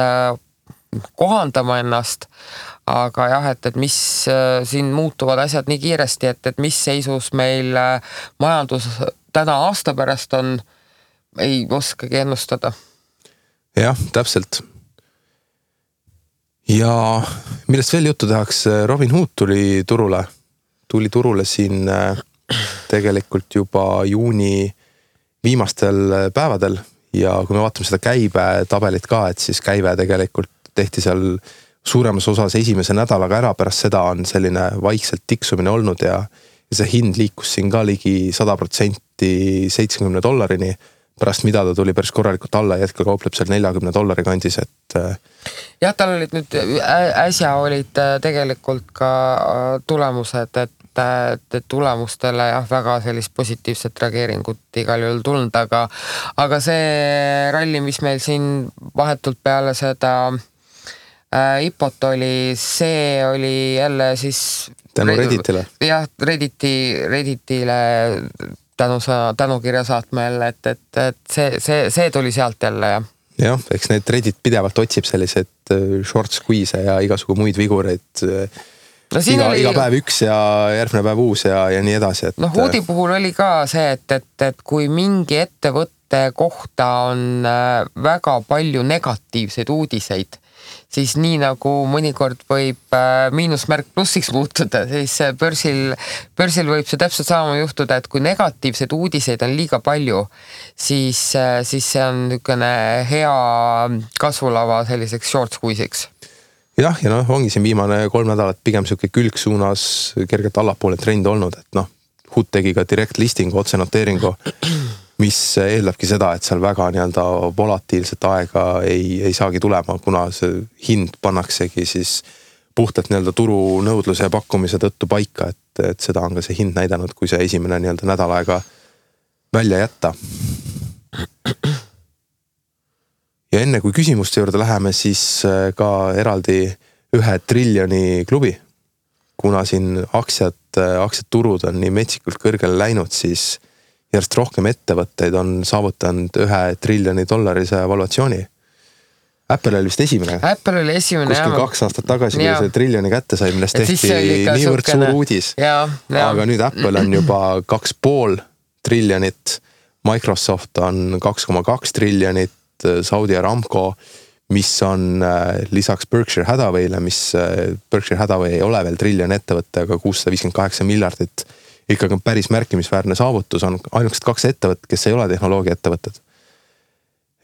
kohandama ennast aga jah, et, et mis siin muutuvad asjad nii kiiresti, et, et mis seisus meil majandus täna aasta pärast on, ei oskagi ennustada. jah, täpselt. ja millest veel juttu tehakse, Robin Hood tuli turule, tuli turule siin äh, tegelikult juba juuni viimastel äh, päevadel ja kui me vaatame seda käibetabelit ka, et siis käive tegelikult tehti seal suuremas osas esimese nädalaga ära, pärast seda on selline vaikselt tiksumine olnud ja ja see hind liikus siin ka ligi sada protsenti seitsmekümne dollarini. pärast mida ta tuli päris korralikult alla ja hetkel kaupleb seal neljakümne dollari kandis, et. Äh, jah, tal olid nüüd äsja olid äh, tegelikult ka äh, tulemused, et et tulemustele jah, väga sellist positiivset reageeringut igal juhul tulnud, aga, aga see ralli, mis meil siin vahetult peale seda äh, IPO-t oli, see oli jälle siis tänu Redditile. jah, Redditi, Redditile tänusõna, tänukirja saatma jälle, et, et, et see, see, see tuli sealt jälle jah. jah, eks need Reddit pidevalt otsib selliseid äh, short squeeze'e ja igasugu muid vigureid äh, no, iga oli..., iga päev üks ja järgmine päev uus ja, ja nii edasi, et. noh, Woodi puhul oli ka see, et, et, et kui mingi ettevõtte kohta on äh, väga palju negatiivseid uudiseid siis nii nagu mõnikord võib äh, miinusmärk plussiks muutuda, siis börsil, börsil võib see täpselt sama juhtuda, et kui negatiivseid uudiseid on liiga palju, siis, äh, siis see on niisugune hea kasvulava selliseks short squeeze'iks jah, ja noh, ongi siin viimane kolm nädalat pigem sihuke külgsuunas kergelt allapoole trend olnud, et noh, HUT tegi ka direct listing'u, otsenoteeringu mis eeldabki seda, et seal väga nii-öelda volatiilset aega ei, ei saagi tulema, kuna see hind pannaksegi siis puhtalt nii-öelda turu nõudluse ja pakkumise tõttu paika, et, et seda on ka see hind näidanud, kui see esimene nii-öelda nädal aega välja jätta. Ja enne kui küsimuste juurde läheme, siis äh, ka eraldi ühe triljoni klubi. kuna siin aktsiad, äh, aktsiaturud on nii metsikult kõrgele läinud, siis järjest rohkem ettevõtteid on saavutanud ühe triljoni dollarise valuatsiooni. Apple oli vist esimene. Apple oli esimene. kuskil jah. kaks aastat tagasi, kui see triljoni kätte sai, millest tehti niivõrd suur uudis. aga nüüd Apple on juba kaks pool triljonit. Microsoft on kaks koma kaks triljonit äh, Saudi Aramco, mis on äh, lisaks Berkshire Hathaway'le, mis Berkshire Hathaway ei ole veel triljoni ettevõte, aga kuussada viiskümmend kaheksa miljardit ikkagi on päris märkimisväärne saavutus, on ainukesed kaks ettevõtet, kes ei ole tehnoloogiaettevõtted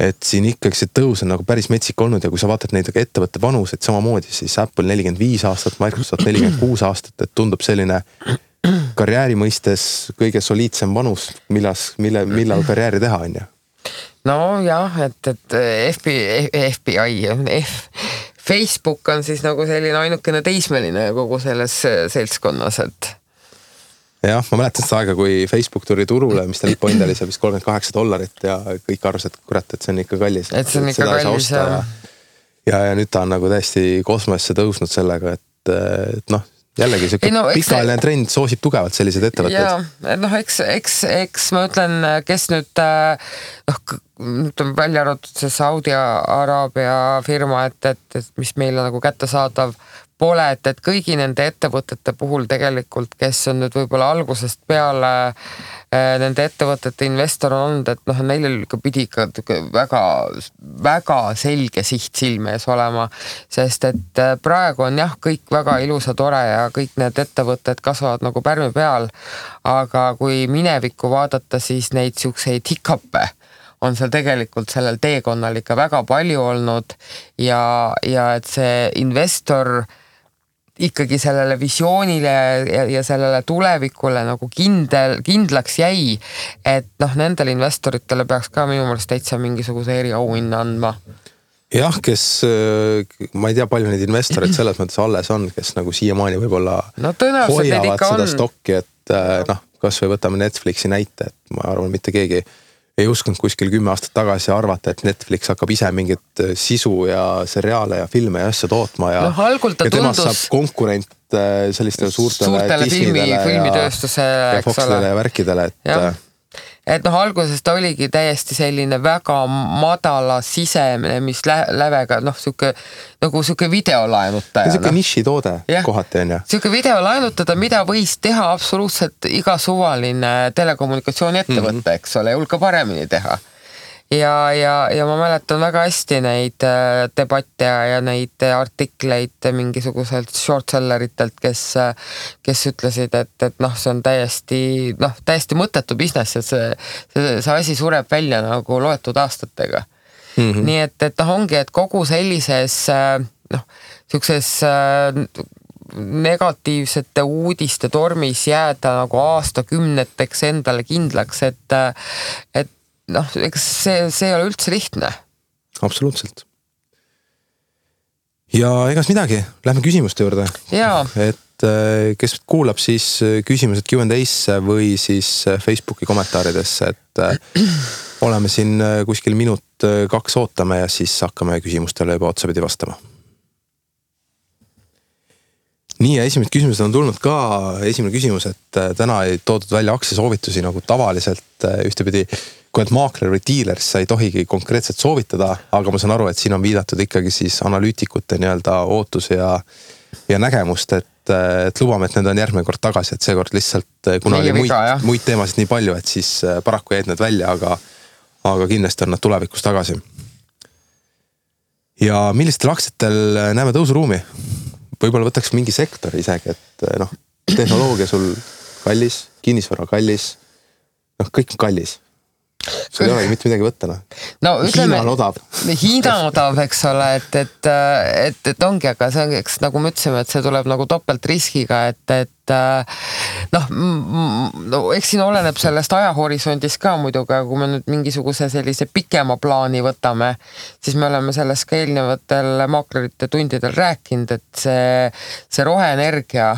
et siin ikkagi see tõus on nagu päris metsik olnud ja kui sa vaatad neid ettevõtte vanuseid samamoodi, siis Apple nelikümmend viis aastat, Microsoft nelikümmend kuus aastat, et tundub selline karjääri mõistes kõige soliidsem vanus, millas, mille, millal karjääri teha, on ju. Nojah, et, et FBI, FBI, [laughs] F, Facebook on siis nagu selline ainukene teismeline kogu selles seltskonnas, et jah, ma mäletan seda aega, kui Facebook tuli turule, mis ta lõpp-hind oli seal vist kolmkümmend kaheksa dollarit ja kõik arvasid, et kurat, et see on ikka kallis. et see on ikka kallis jah. ja, ja, ja nüüd ta on nagu täiesti kosmosesse tõusnud sellega, et, et noh jällegi sihuke no, pikaajaline trend soosib tugevalt selliseid ettevõtteid. noh, eks, eks, eks ma ütlen, kes nüüd noh, ütleme välja arvatud see Saudi Araabia firma, et, et, et mis meile nagu kättesaadav pole, et, et kõigi nende ettevõtete puhul tegelikult, kes on nüüd võib-olla algusest peale äh, nende ettevõtete investor on olnud, et noh, neil ikka pidi ikka väga, väga selge siht silme ees olema. sest et äh, praegu on jah, kõik väga ilus ja tore ja kõik need ettevõtted kasvavad nagu pärmi peal. aga kui minevikku vaadata, siis neid siukseid hikappe on seal tegelikult sellel teekonnal ikka väga palju olnud ja, ja et see investor ikkagi sellele visioonile ja, ja sellele tulevikule nagu kindel, kindlaks jäi. et noh, nendele investoritele peaks ka minu meelest täitsa mingisuguse eriauhinna andma. jah, kes, ma ei tea, palju neid investoreid selles mõttes alles on, kes nagu siiamaani võib-olla no, hoiavad seda stokki, et noh, kasvõi võtame Netflixi näite, et ma arvan, mitte keegi ei uskunud kuskil kümme aastat tagasi arvata, et Netflix hakkab ise mingit äh, sisu ja seriaale ja filme ja asju tootma ja no,. ja temast saab konkurent äh, sellistele suurtele. suurtele filmi, filmitööstusele, eks ole. ja värkidele, et ja et noh, alguses ta oligi täiesti selline väga madala sisenemislävega, noh, sihuke nagu sihuke videolaenutaja. sihuke nišitoode kohati on ju. sihuke videolaenutada, mida võis teha absoluutselt iga suvaline telekommunikatsiooniettevõte mm, -hmm. eks ole, hulka paremini teha ja, ja, ja ma mäletan väga hästi neid äh, debatte ja neid artikleid mingisuguselt short seller itelt, kes, kes ütlesid, et, et noh, see on täiesti noh, täiesti mõttetu business, et see, see, see asi sureb välja nagu loetud aastatega mm. -hmm. nii et, et noh, ongi, et kogu sellises äh, noh, sihukeses äh, negatiivsete uudiste tormis jääda nagu aastakümneteks endale kindlaks, et, et noh, eks see, see ei ole üldse lihtne. absoluutselt. ja egas midagi, lähme küsimuste juurde. et äh, kes kuulab, siis äh, küsimused Q and A-sse või siis äh, Facebooki kommentaaridesse, et oleme siin kuskil minut-kaks ootame ja siis hakkame küsimustele juba otsapidi vastama nii ja esimesed küsimused on tulnud ka, esimene küsimus, et täna ei toodud välja aktsiasoovitusi nagu tavaliselt ühtepidi kui oled maakler või dealer, siis sa ei tohigi konkreetselt soovitada, aga ma saan aru, et siin on viidatud ikkagi siis analüütikute nii-öelda ootusi ja, ja nägemust, et, et lubame, et need on järgmine kord tagasi, et seekord lihtsalt kuna oli muid, muid teemasid nii palju, et siis äh, paraku jäid need välja, aga, aga kindlasti on nad tulevikus tagasi. ja millistel aktsiatel näeme tõusuruumi? võib-olla võtaks mingi sektori isegi, et noh, tehnoloogia sul kallis, kinnisvara kallis, noh, kõik on kallis sul ei olegi mitte midagi võtta noh. no ütleme. Hiina on odav. Hiina on odav, eks ole, et, et, et, et ongi, aga see on, eks nagu me ütlesime, et see tuleb nagu topeltriskiga, et, et noh, no eks siin oleneb sellest ajahorisondist ka muidugi, aga kui me nüüd mingisuguse sellise pikema plaani võtame, siis me oleme sellest ka eelnevatel maaklerite tundidel rääkinud, et see, see roheenergia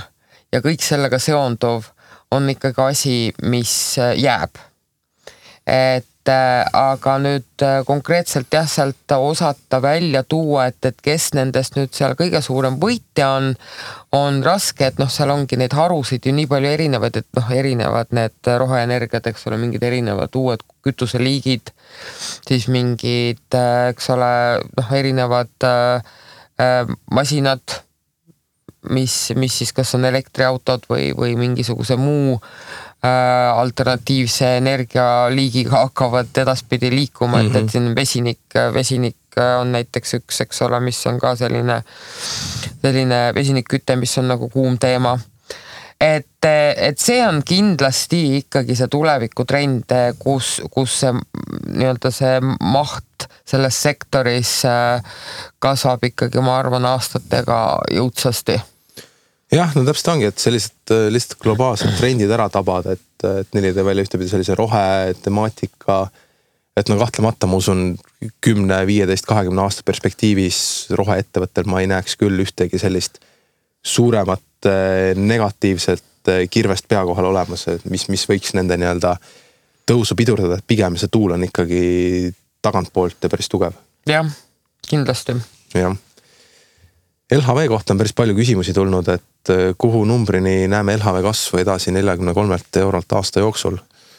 ja kõik sellega seonduv on ikkagi asi, mis jääb et äh, aga nüüd äh, konkreetselt jah, sealt osata välja tuua, et, et kes nendest nüüd seal kõige suurem võitja on, on raske, et noh, seal ongi neid harusid ju nii palju erinevaid, et noh, erinevad need roheenergiad, eks ole, mingid erinevad uued kütuseliigid, siis mingid, äh, eks ole, noh, erinevad äh, masinad mis, mis siis kas on elektriautod või, või mingisuguse muu alternatiivse energialiigiga hakkavad edaspidi liikuma mm, -hmm. et, et mhm. siin vesinik, vesinik on näiteks üks, eks ole, mis on ka selline, selline vesinikküte, mis on nagu kuum teema et, et see on kindlasti ikkagi see tulevikutrend, kus, kus see nii-öelda see maht selles sektoris äh, kasvab ikkagi, ma arvan, aastatega jõudsasti. Jah, no täpselt ongi, et sellised äh, lihtsalt globaalsed trendid ära tabada, et, et neil tõi välja ühtepidi sellise rohetemaatika. et no kahtlemata ma usun kümne, viieteist, kahekümne aasta perspektiivis roheettevõttel ma ei näeks küll ühtegi sellist suuremat äh, negatiivset äh, kirvest pea kohal olemas, mis, mis võiks nende nii-öelda tõusu pidurdada, et pigem see tuul on ikkagi tagantpoolt ja päris tugev. jah, kindlasti. jah. LHV kohta on päris palju küsimusi tulnud, et äh, kuhu numbrini näeme LHV kasvu edasi neljakümne kolmelt eurolt aasta jooksul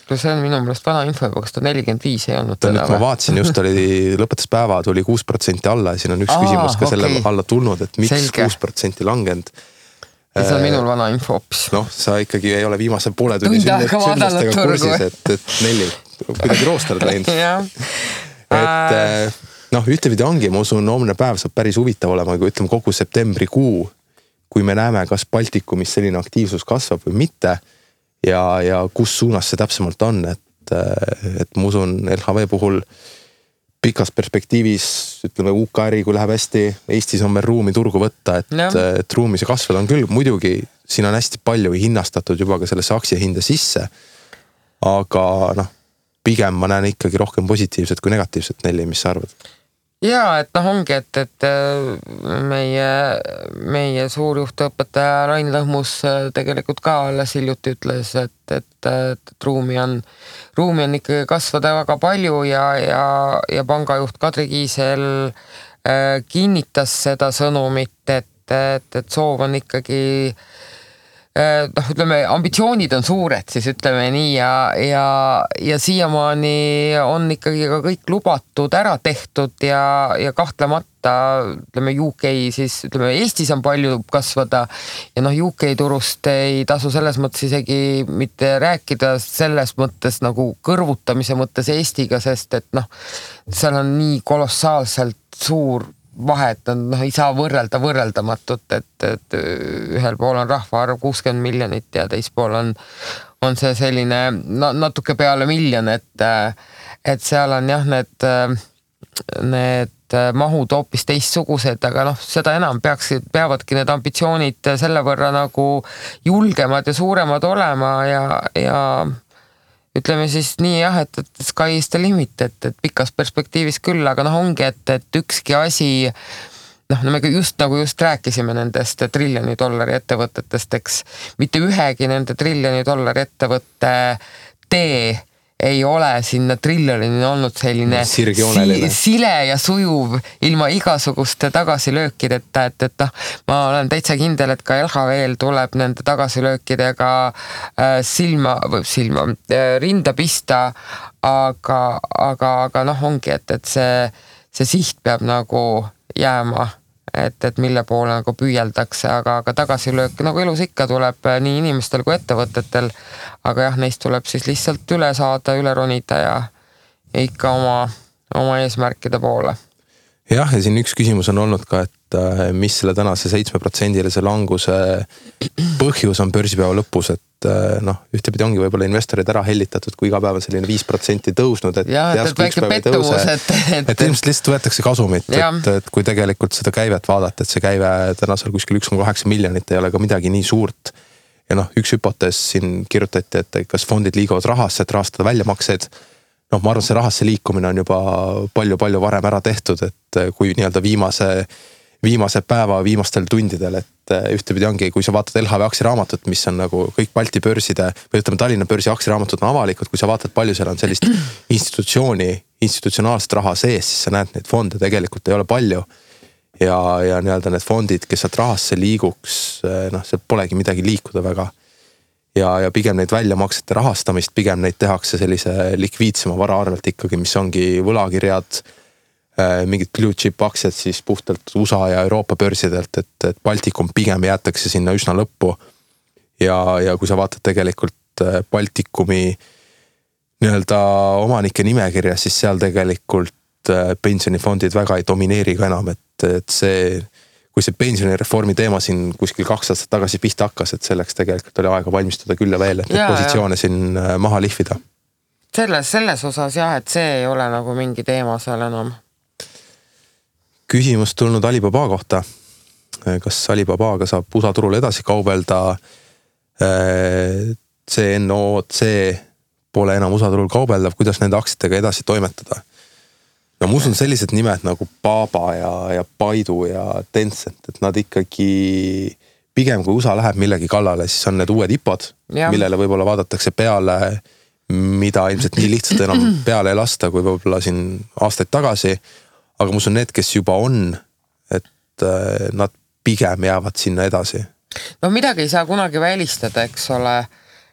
no see on minu meelest vana info juba, kas ta nelikümmend viis ei olnud? ta nüüd, ma vaatasin just oli, [laughs] lõpetas päeva, tuli kuus protsenti alla ja siin on üks Aa, küsimus ka okay. selle alla tulnud, et miks kuus protsenti langenud. see on minul vana info hoopis. noh, sa ikkagi ei ole viimase poole tunni sündmustega kursis, et, et Nelli, kuidagi roosterd läinud [laughs] et äh, noh, ühtepidi ongi, ma usun, homne päev saab päris huvitav olema, kui ütleme kogu septembrikuu. kui me näeme, kas Baltikumis selline aktiivsus kasvab või mitte ja, ja kus suunas see täpsemalt on, et, et ma usun LHV puhul pikas perspektiivis ütleme UK äri, kui läheb hästi, Eestis on veel ruumi turgu võtta, et et ruumi see kasvada on küll, muidugi siin on hästi palju hinnastatud juba ka sellesse aktsiahinda sisse. aga noh, pigem ma näen ikkagi rohkem positiivset kui negatiivset, Nelli, mis sa arvad? Ja et noh, ongi, et, et äh, meie, meie suurjuhtõpetaja Rain Lõhmus äh, tegelikult ka alles hiljuti ütles, et, et, et, ruumi on, ruumi on ikkagi kasvada väga palju ja, ja, ja pangajuht Kadri Kiisel äh, kinnitas seda sõnumit, et, et, et soov on ikkagi Äh, noh, ütleme ambitsioonid on suured, siis ütleme nii ja, ja, ja siiamaani on ikkagi ka kõik lubatud ära tehtud ja, ja kahtlemata ütleme UK siis ütleme Eestis on palju kasvada ja noh, UK turust ei tasu selles mõttes isegi mitte rääkida selles mõttes nagu kõrvutamise mõttes Eestiga, sest et noh, seal on nii kolossaalselt suur vahet on, noh, ei saa võrrelda võrreldamatut, et, et ühel pool on rahvaarv kuuskümmend miljonit ja teisel pool on, on see selline no natuke peale miljon, et, et seal on jah, need, need mahud hoopis teistsugused, aga noh, seda enam peaksid, peavadki need ambitsioonid selle võrra nagu julgemad ja suuremad olema ja, ja ütleme siis nii jah, et, et sky is the limit, et, et pikas perspektiivis küll, aga noh, ongi, et, et ükski asi noh, no me just nagu just rääkisime nendest triljoni dollari ettevõtetest, eks mitte ühegi nende triljoni dollari ettevõtte tee ei ole sinna triljonini olnud selline si sile ja sujuv ilma igasuguste tagasilöökideta, et, et noh, ma olen täitsa kindel, et ka LHV-l tuleb nende tagasilöökidega äh, silma, silma äh,, rinda pista. aga, aga, aga noh, ongi, et, et see, see siht peab nagu jääma et, et mille poole nagu püüeldakse, aga, aga tagasilöök nagu elus ikka tuleb äh, nii inimestel kui ettevõtetel. aga jah, neist tuleb siis lihtsalt üle saada, üle ronida ja, ja ikka oma, oma eesmärkide poole. jah, ja siin üks küsimus on olnud ka, et äh, mis selle tänase seitsmeprotsendilise languse põhjus on börsipäeva lõpus, et et äh, noh, ühtepidi ongi võib-olla investorid ära hellitatud, kui iga päev on selline viis protsenti tõusnud, et. jah, et, et väike pettumus, et, et. et ilmselt lihtsalt võetakse kasumit, et, et kui tegelikult seda käivet vaadata, et see käive tänasel kuskil üks koma kaheksa miljonit ei ole ka midagi nii suurt. ja noh, üks hüpotees siin kirjutati, et kas fondid liiguvad rahasse, et rahastada väljamakseid noh, ma arvan, see rahasse liikumine on juba palju-palju varem ära tehtud, et kui nii-öelda viimase viimase päeva viimastel tundidel, et äh, ühtepidi ongi, kui sa vaatad LHV aktsiaraamatut, mis on nagu kõik Balti börside või ütleme, Tallinna börsi aktsiaraamatud on avalikud, kui sa vaatad, palju seal on sellist [clears throat] institutsiooni, institutsionaalset raha sees, siis sa näed, neid fonde tegelikult ei ole palju. ja, ja nii-öelda need fondid, kes sealt rahasse liiguks, äh, noh, sealt polegi midagi liikuda väga. ja, ja pigem neid väljamaksete rahastamist, pigem neid tehakse sellise likviidsema vara arvelt ikkagi, mis ongi võlakirjad mingid blue chip aktsiad siis puhtalt USA ja Euroopa börsidelt, et, et Baltikum pigem jäetakse sinna üsna lõppu. ja, ja kui sa vaatad tegelikult äh, Baltikumi nii-öelda omanike nimekirjas, siis seal tegelikult äh, pensionifondid väga ei domineeri ka enam, et, et see kui see pensionireformi teema siin kuskil kaks aastat tagasi pihta hakkas, et selleks tegelikult oli aega valmistuda küll ja veel, et neid positsioone siin äh, maha lihvida. selles, selles osas jah, et see ei ole nagu mingi teema seal enam. Küsimus tulnud Alibaba kohta. Kas Alibabaga saab USA turul edasi kaubelda? CNOC pole enam USA turul kaubeldav, kuidas nende aktsiatega edasi toimetada? no ma usun, sellised nimed nagu Baba ja, ja Baidu ja Tencent, et nad ikkagi pigem kui USA läheb millegi kallale, siis on need uued IPO-d, millele võib-olla vaadatakse peale, mida ilmselt nii lihtsalt enam [clears throat] peale ei lasta, kui võib-olla siin aastaid tagasi. Aga ma usun, need, kes juba on, et äh, nad pigem jäävad sinna edasi. no midagi ei saa kunagi välistada, eks ole.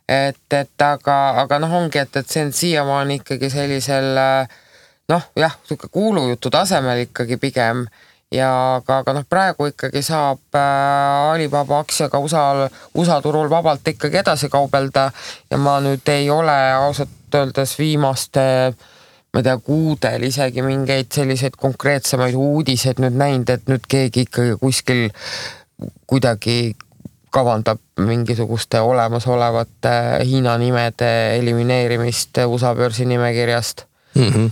et, et aga, aga noh, ongi, et, et see on siiamaani ikkagi sellisel äh, noh, jah, sihuke kuulujutu tasemel ikkagi pigem ja aga, aga noh, praegu ikkagi saab äh, Alibaba aktsiaga USA, USA turul vabalt ikkagi edasi kaubelda ja ma nüüd ei ole ausalt öeldes viimaste ma ei tea, kuudel isegi mingeid selliseid konkreetsemaid uudiseid nüüd näinud, et nüüd keegi ikkagi kuskil kuidagi kavandab mingisuguste olemasolevate Hiina nimede elimineerimist USA börsinimekirjast mm. -hmm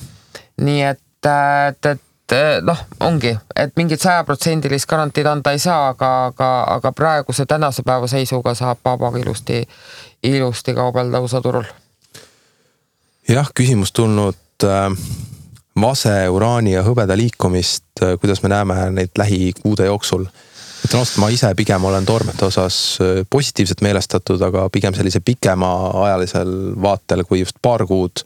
nii et, et, et noh, ongi, et mingit sajaprotsendilist garantiid anda ei saa, aga, aga, aga praeguse tänase päeva seisuga saab Vabaga ilusti, ilusti kaubelda USA turul. jah, küsimus tulnud vase, uraani ja hõbeda liikumist, äh, kuidas me näeme neid lähikuude jooksul ütlen ausalt, ma ise pigem olen toormete osas äh, positiivselt meelestatud, aga pigem sellise pikemaajalisel vaatel kui just paar kuud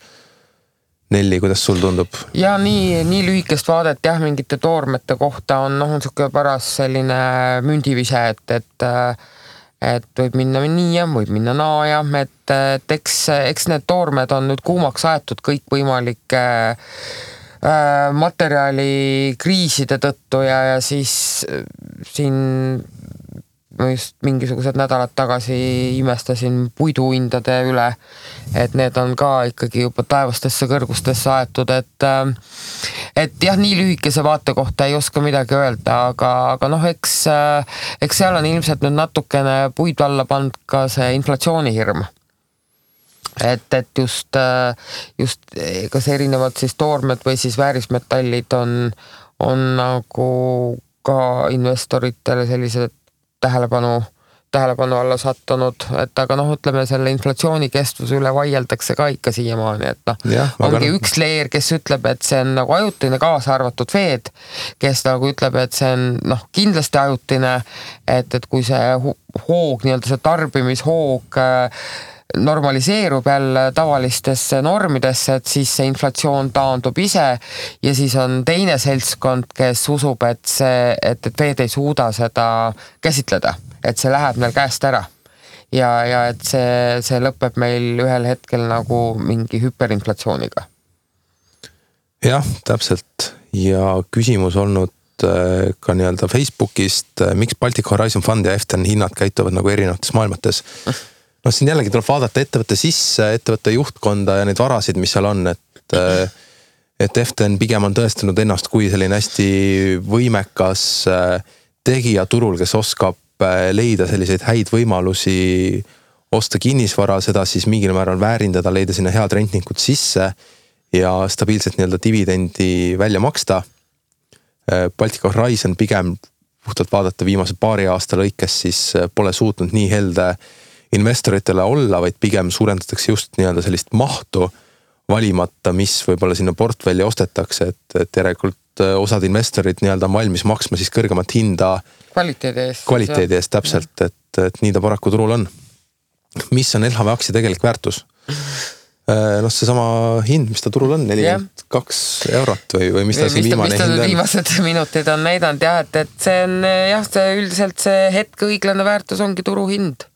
Nelli, kuidas sul tundub? ja nii, nii lühikest vaadet jah, mingite toormete kohta on noh, on sihuke paras selline mündivise, et, et et võib minna nii ja võib minna naa ja et, et eks, eks need toormed on nüüd kuumaks aetud kõikvõimalike äh, materjalikriiside tõttu ja, ja siis äh, siin ma just mingisugused nädalad tagasi imestasin puiduhindade üle. et need on ka ikkagi juba taevastesse kõrgustesse aetud, et äh, et jah, nii lühikese vaate kohta ei oska midagi öelda, aga, aga noh, eks, äh, eks seal on ilmselt nüüd natukene puid alla pannud ka see inflatsioonihirm. et, et just, äh, just kas erinevad siis toormed või siis väärismetallid on, on nagu ka investoritele sellised tähelepanu, tähelepanu alla sattunud, et aga noh, ütleme selle inflatsiooni kestvuse üle vaieldakse ka ikka siiamaani, et noh, ongi no... üks leer, kes ütleb, et see on nagu ajutine, kaasa arvatud Fed, kes nagu ütleb, et see on noh, kindlasti ajutine, et, et kui see hoog, nii-öelda see tarbimishoog äh, normaliseerub jälle tavalistesse normidesse, et siis see inflatsioon taandub ise ja siis on teine seltskond, kes usub, et see, et, et Fed ei suuda seda käsitleda, et see läheb neil käest ära. ja, ja et see, see lõpeb meil ühel hetkel nagu mingi hüperinflatsiooniga. jah, täpselt ja küsimus olnud äh, ka nii-öelda Facebookist, äh, miks Baltic Horizon Fund ja Eften hinnad käituvad nagu erinevates maailmates noh, siin jällegi tuleb vaadata ettevõtte sisse, ettevõtte juhtkonda ja neid varasid, mis seal on, et äh, et Eften pigem on tõestanud ennast kui selline hästi võimekas tegija turul, kes oskab leida selliseid häid võimalusi osta kinnisvara, seda siis mingil määral väärindada, leida sinna head rentnikud sisse ja stabiilselt nii-öelda dividendi välja maksta. Baltic Horizon pigem puhtalt vaadata viimase paari aasta lõikes, siis pole suutnud nii helde investoritele olla, vaid pigem suurendatakse just nii-öelda sellist mahtu valimata, mis võib-olla sinna portfelli ostetakse, et, et järelikult äh, osad investorid nii-öelda on valmis maksma siis kõrgemat hinda. kvaliteedi eest. kvaliteedi eest täpselt, et, et nii ta paraku turul on. mis on LHV aktsia tegelik väärtus? Äh, noh, seesama hind, mis ta turul on, nelikümmend kaks eurot või, või mis ta siin viimane hind on? viimased [laughs] minutid on näidanud jah, et, et see on jah, see üldiselt see hetke õiglane väärtus ongi turuhind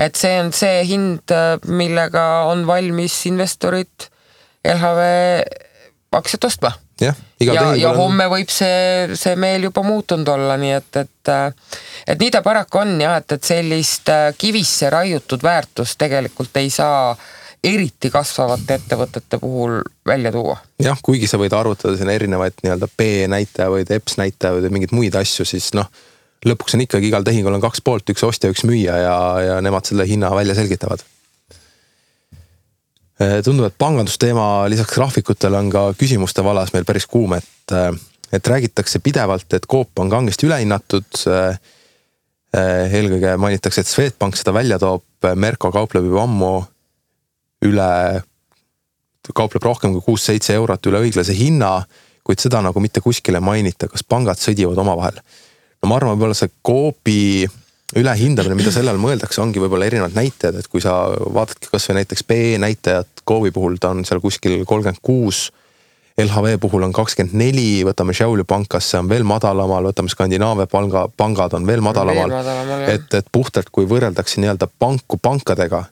et see on see hind, millega on valmis investorid LHV aktsiat ostma. Jah, igal ja, ja tehingul on homme võib see, see meel juba muutunud olla, nii et, et et nii ta paraku on jah, et, et sellist äh, kivisse raiutud väärtust tegelikult ei saa eriti kasvavate ettevõtete puhul välja tuua. jah, kuigi sa võid arvutada sinna erinevaid nii-öelda B-näitajaid, EPS näitajaid või mingeid muid asju, siis noh, lõpuks on ikkagi igal tehingul on kaks poolt, üks ostja, üks müüja ja, ja nemad selle hinna välja selgitavad. Eh, tundub, et pangandusteema lisaks graafikutele on ka küsimuste vallas meil päris kuum, et, eh, et räägitakse pidevalt, et Coop on kangesti ülehinnatud. Eh, eelkõige mainitakse, et Swedbank seda välja toob, Merko kaupleb juba ammu üle, kaupleb rohkem kui kuus-seitse eurot üle õiglase hinna, kuid seda nagu mitte kuskil ei mainita, kas pangad sõdivad omavahel. no ma arvan, võib-olla see Coopi ülehindamine, mida selle all mõeldakse, ongi võib-olla erinevad näitajad, et kui sa vaatadki kasvõi näiteks PE näitajat Coopi puhul, ta on seal kuskil kolmkümmend kuus. LHV puhul on kakskümmend neli, võtame Šiauliu pankas, see on veel madalamal, võtame Skandinaavia panga, pangad on veel madalamal. et, et puhtalt, kui võrreldakse nii-öelda panku pankadega,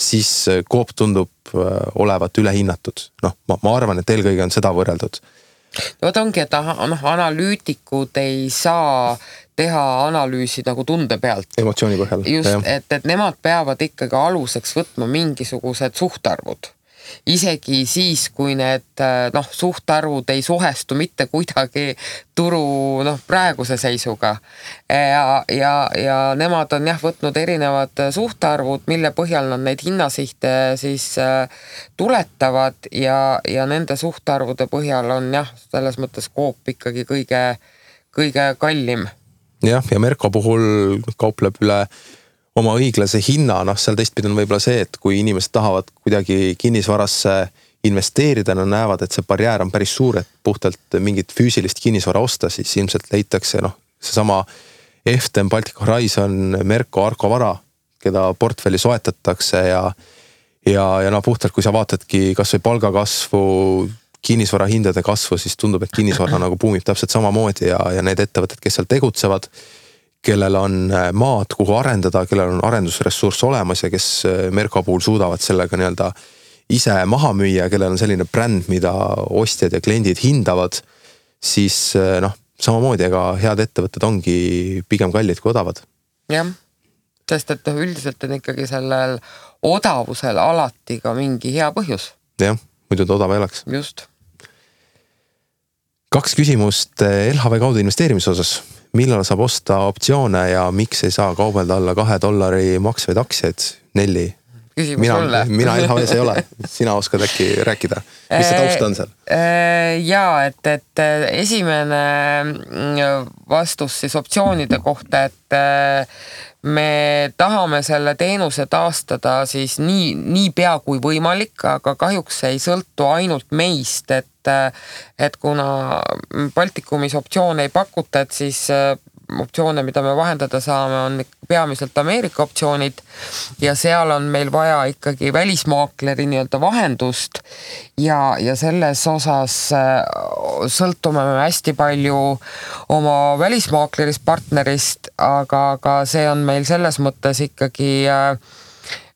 siis Coop tundub äh, olevat ülehinnatud. noh, ma, ma arvan, et eelkõige on seda võrreldud no vot ongi, et noh, analüütikud ei saa teha analüüsi nagu tunde pealt. emotsiooni põhjal. just, et, et nemad peavad ikkagi aluseks võtma mingisugused suhtarvud isegi siis, kui need noh, suhtarvud ei suhestu mitte kuidagi turu noh, praeguse seisuga. ja, ja, ja nemad on jah võtnud erinevad suhtarvud, mille põhjal nad neid hinnasihte siis äh, tuletavad ja, ja nende suhtarvude põhjal on jah, selles mõttes Coop ikkagi kõige, kõige kallim. jah, ja Merko puhul kaupleb üle oma õiglase hinna, noh, seal teistpidi on võib-olla see, et kui inimesed tahavad kuidagi kinnisvarasse investeerida, nad näevad, et see barjäär on päris suur, et puhtalt mingit füüsilist kinnisvara osta, siis ilmselt leitakse noh, seesama Eften, Baltic Horizon, Merko, Arko Vara, keda portfelli soetatakse ja ja, ja no puhtalt, kui sa vaatadki kasvõi palgakasvu, kinnisvara hindade kasvu, siis tundub, et kinnisvara nagu buumib täpselt samamoodi ja, ja need ettevõtted, kes seal tegutsevad kellel on äh, maad, kuhu arendada, kellel on arendusressurss olemas ja kes äh, Merko puhul suudavad sellega nii-öelda ise maha müüa, kellel on selline bränd, mida ostjad ja kliendid hindavad. siis äh, noh, samamoodi, ega head ettevõtted ongi pigem kallid kui odavad. jah, sest et noh, üldiselt on ikkagi sellel odavusel alati ka mingi hea põhjus. jah, muidu ta odav ei oleks. just. kaks küsimust LHV kaudu investeerimise osas millal saab osta optsioone ja miks ei saa kaubelda alla kahe dollari maksvaid aktsiaid, Nelli? mina, [laughs] mina LHV-s ei ole, sina oskad äkki rääkida, mis see taust on seal? Äh, ja et, et äh, esimene mm, vastus siis optsioonide kohta, et äh, me tahame selle teenuse taastada siis nii, niipea kui võimalik, aga kahjuks see ei sõltu ainult meist, et et kuna Baltikumis optsioone ei pakuta, et siis optsioone, mida me vahendada saame, on peamiselt Ameerika optsioonid. Ja seal on meil vaja ikkagi välismaakleri nii-öelda vahendust. Ja, ja selles osas äh, sõltume me hästi palju oma välismaaklerist, partnerist, aga, aga see on meil selles mõttes ikkagi äh,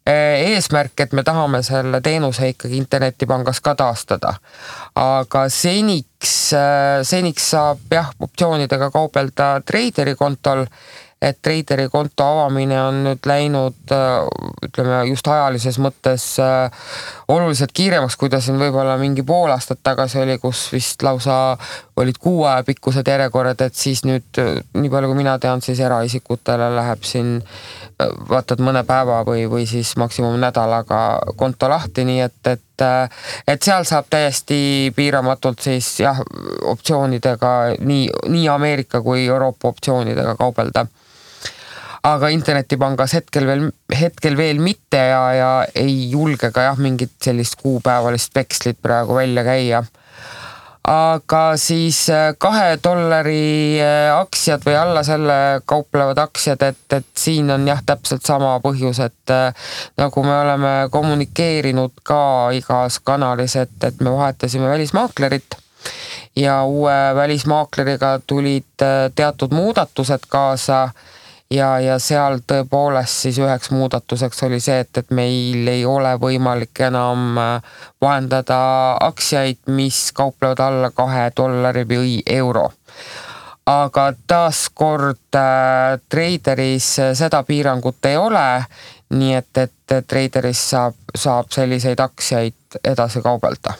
eesmärk, et me tahame selle teenuse ikkagi internetipangas ka taastada. aga seniks, eh, seniks saab jah, optsioonidega kaubelda treideri kontol et Traderi konto avamine on nüüd läinud äh, ütleme just ajalises mõttes oluliselt kiiremaks, kui ta siin võib-olla mingi pool aastat tagasi oli, kus vist lausa olid kuu aja pikkused järjekorrad, et siis nüüd äh, nii palju, kui mina tean, siis eraisikutele läheb siin vaatad mõne päeva või, või siis maksimum nädalaga konto lahti, nii et, et et seal saab täiesti piiramatult siis jah, optsioonidega nii, nii Ameerika kui Euroopa optsioonidega kaubelda aga internetipangas hetkel veel, hetkel veel mitte ja, ja ei julge ka jah, mingit sellist kuupäevalist vekslit praegu välja käia. aga siis äh, kahe dollari äh, aktsiad või alla selle kauplevad aktsiad, et, et siin on jah, täpselt sama põhjus, et äh, nagu me oleme kommunikeerinud ka igas kanalis, et, et me vahetasime välismaaklerit ja uue välismaakleriga tulid teatud muudatused kaasa ja, ja seal tõepoolest siis üheks muudatuseks oli see, et, et meil ei ole võimalik enam äh, vahendada aktsiaid, mis kauplevad alla kahe dollari või euro aga taaskord äh, Traderis seda piirangut ei ole. nii et, et Traderis saab, saab selliseid aktsiaid edasi kaubelda.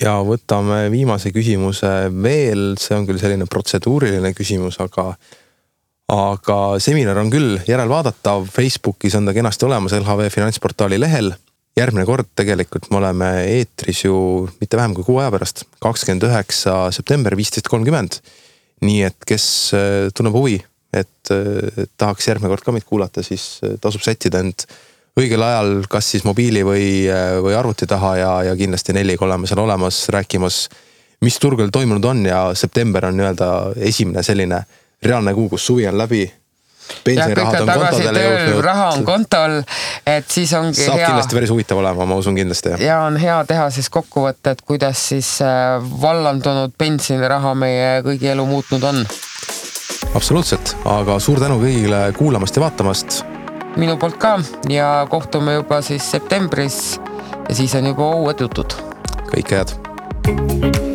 ja võtame viimase küsimuse veel, see on küll selline protseduuriline küsimus, aga aga seminar on küll järelvaadatav, Facebookis on ta kenasti olemas LHV finantsportaali lehel. Järgmine kord tegelikult me oleme eetris ju mitte vähem kui kuu aja pärast, kakskümmend üheksa september, viisteist kolmkümmend. nii et kes äh, tunneb huvi, et äh, tahaks järgmine kord ka meid kuulata, siis äh, tasub sättida end õigel ajal, kas siis mobiili või, või arvuti taha ja, ja kindlasti Nelliga oleme seal olemas rääkimas, mis turgudel toimunud on. Ja september on nii-öelda esimene selline reaalne kuu, kus suvi on läbi pensionirahad on kontodele jõudnud. raha on kontol, et siis ongi saab hea. kindlasti päris huvitav olema, ma usun kindlasti. ja on hea teha siis kokkuvõte, et kuidas siis äh, vallandunud pensioniraha meie kõigi elu muutnud on. absoluutselt, aga suur tänu kõigile kuulamast ja vaatamast. minu poolt ka ja kohtume juba siis septembris ja siis on juba uued jutud. kõike head.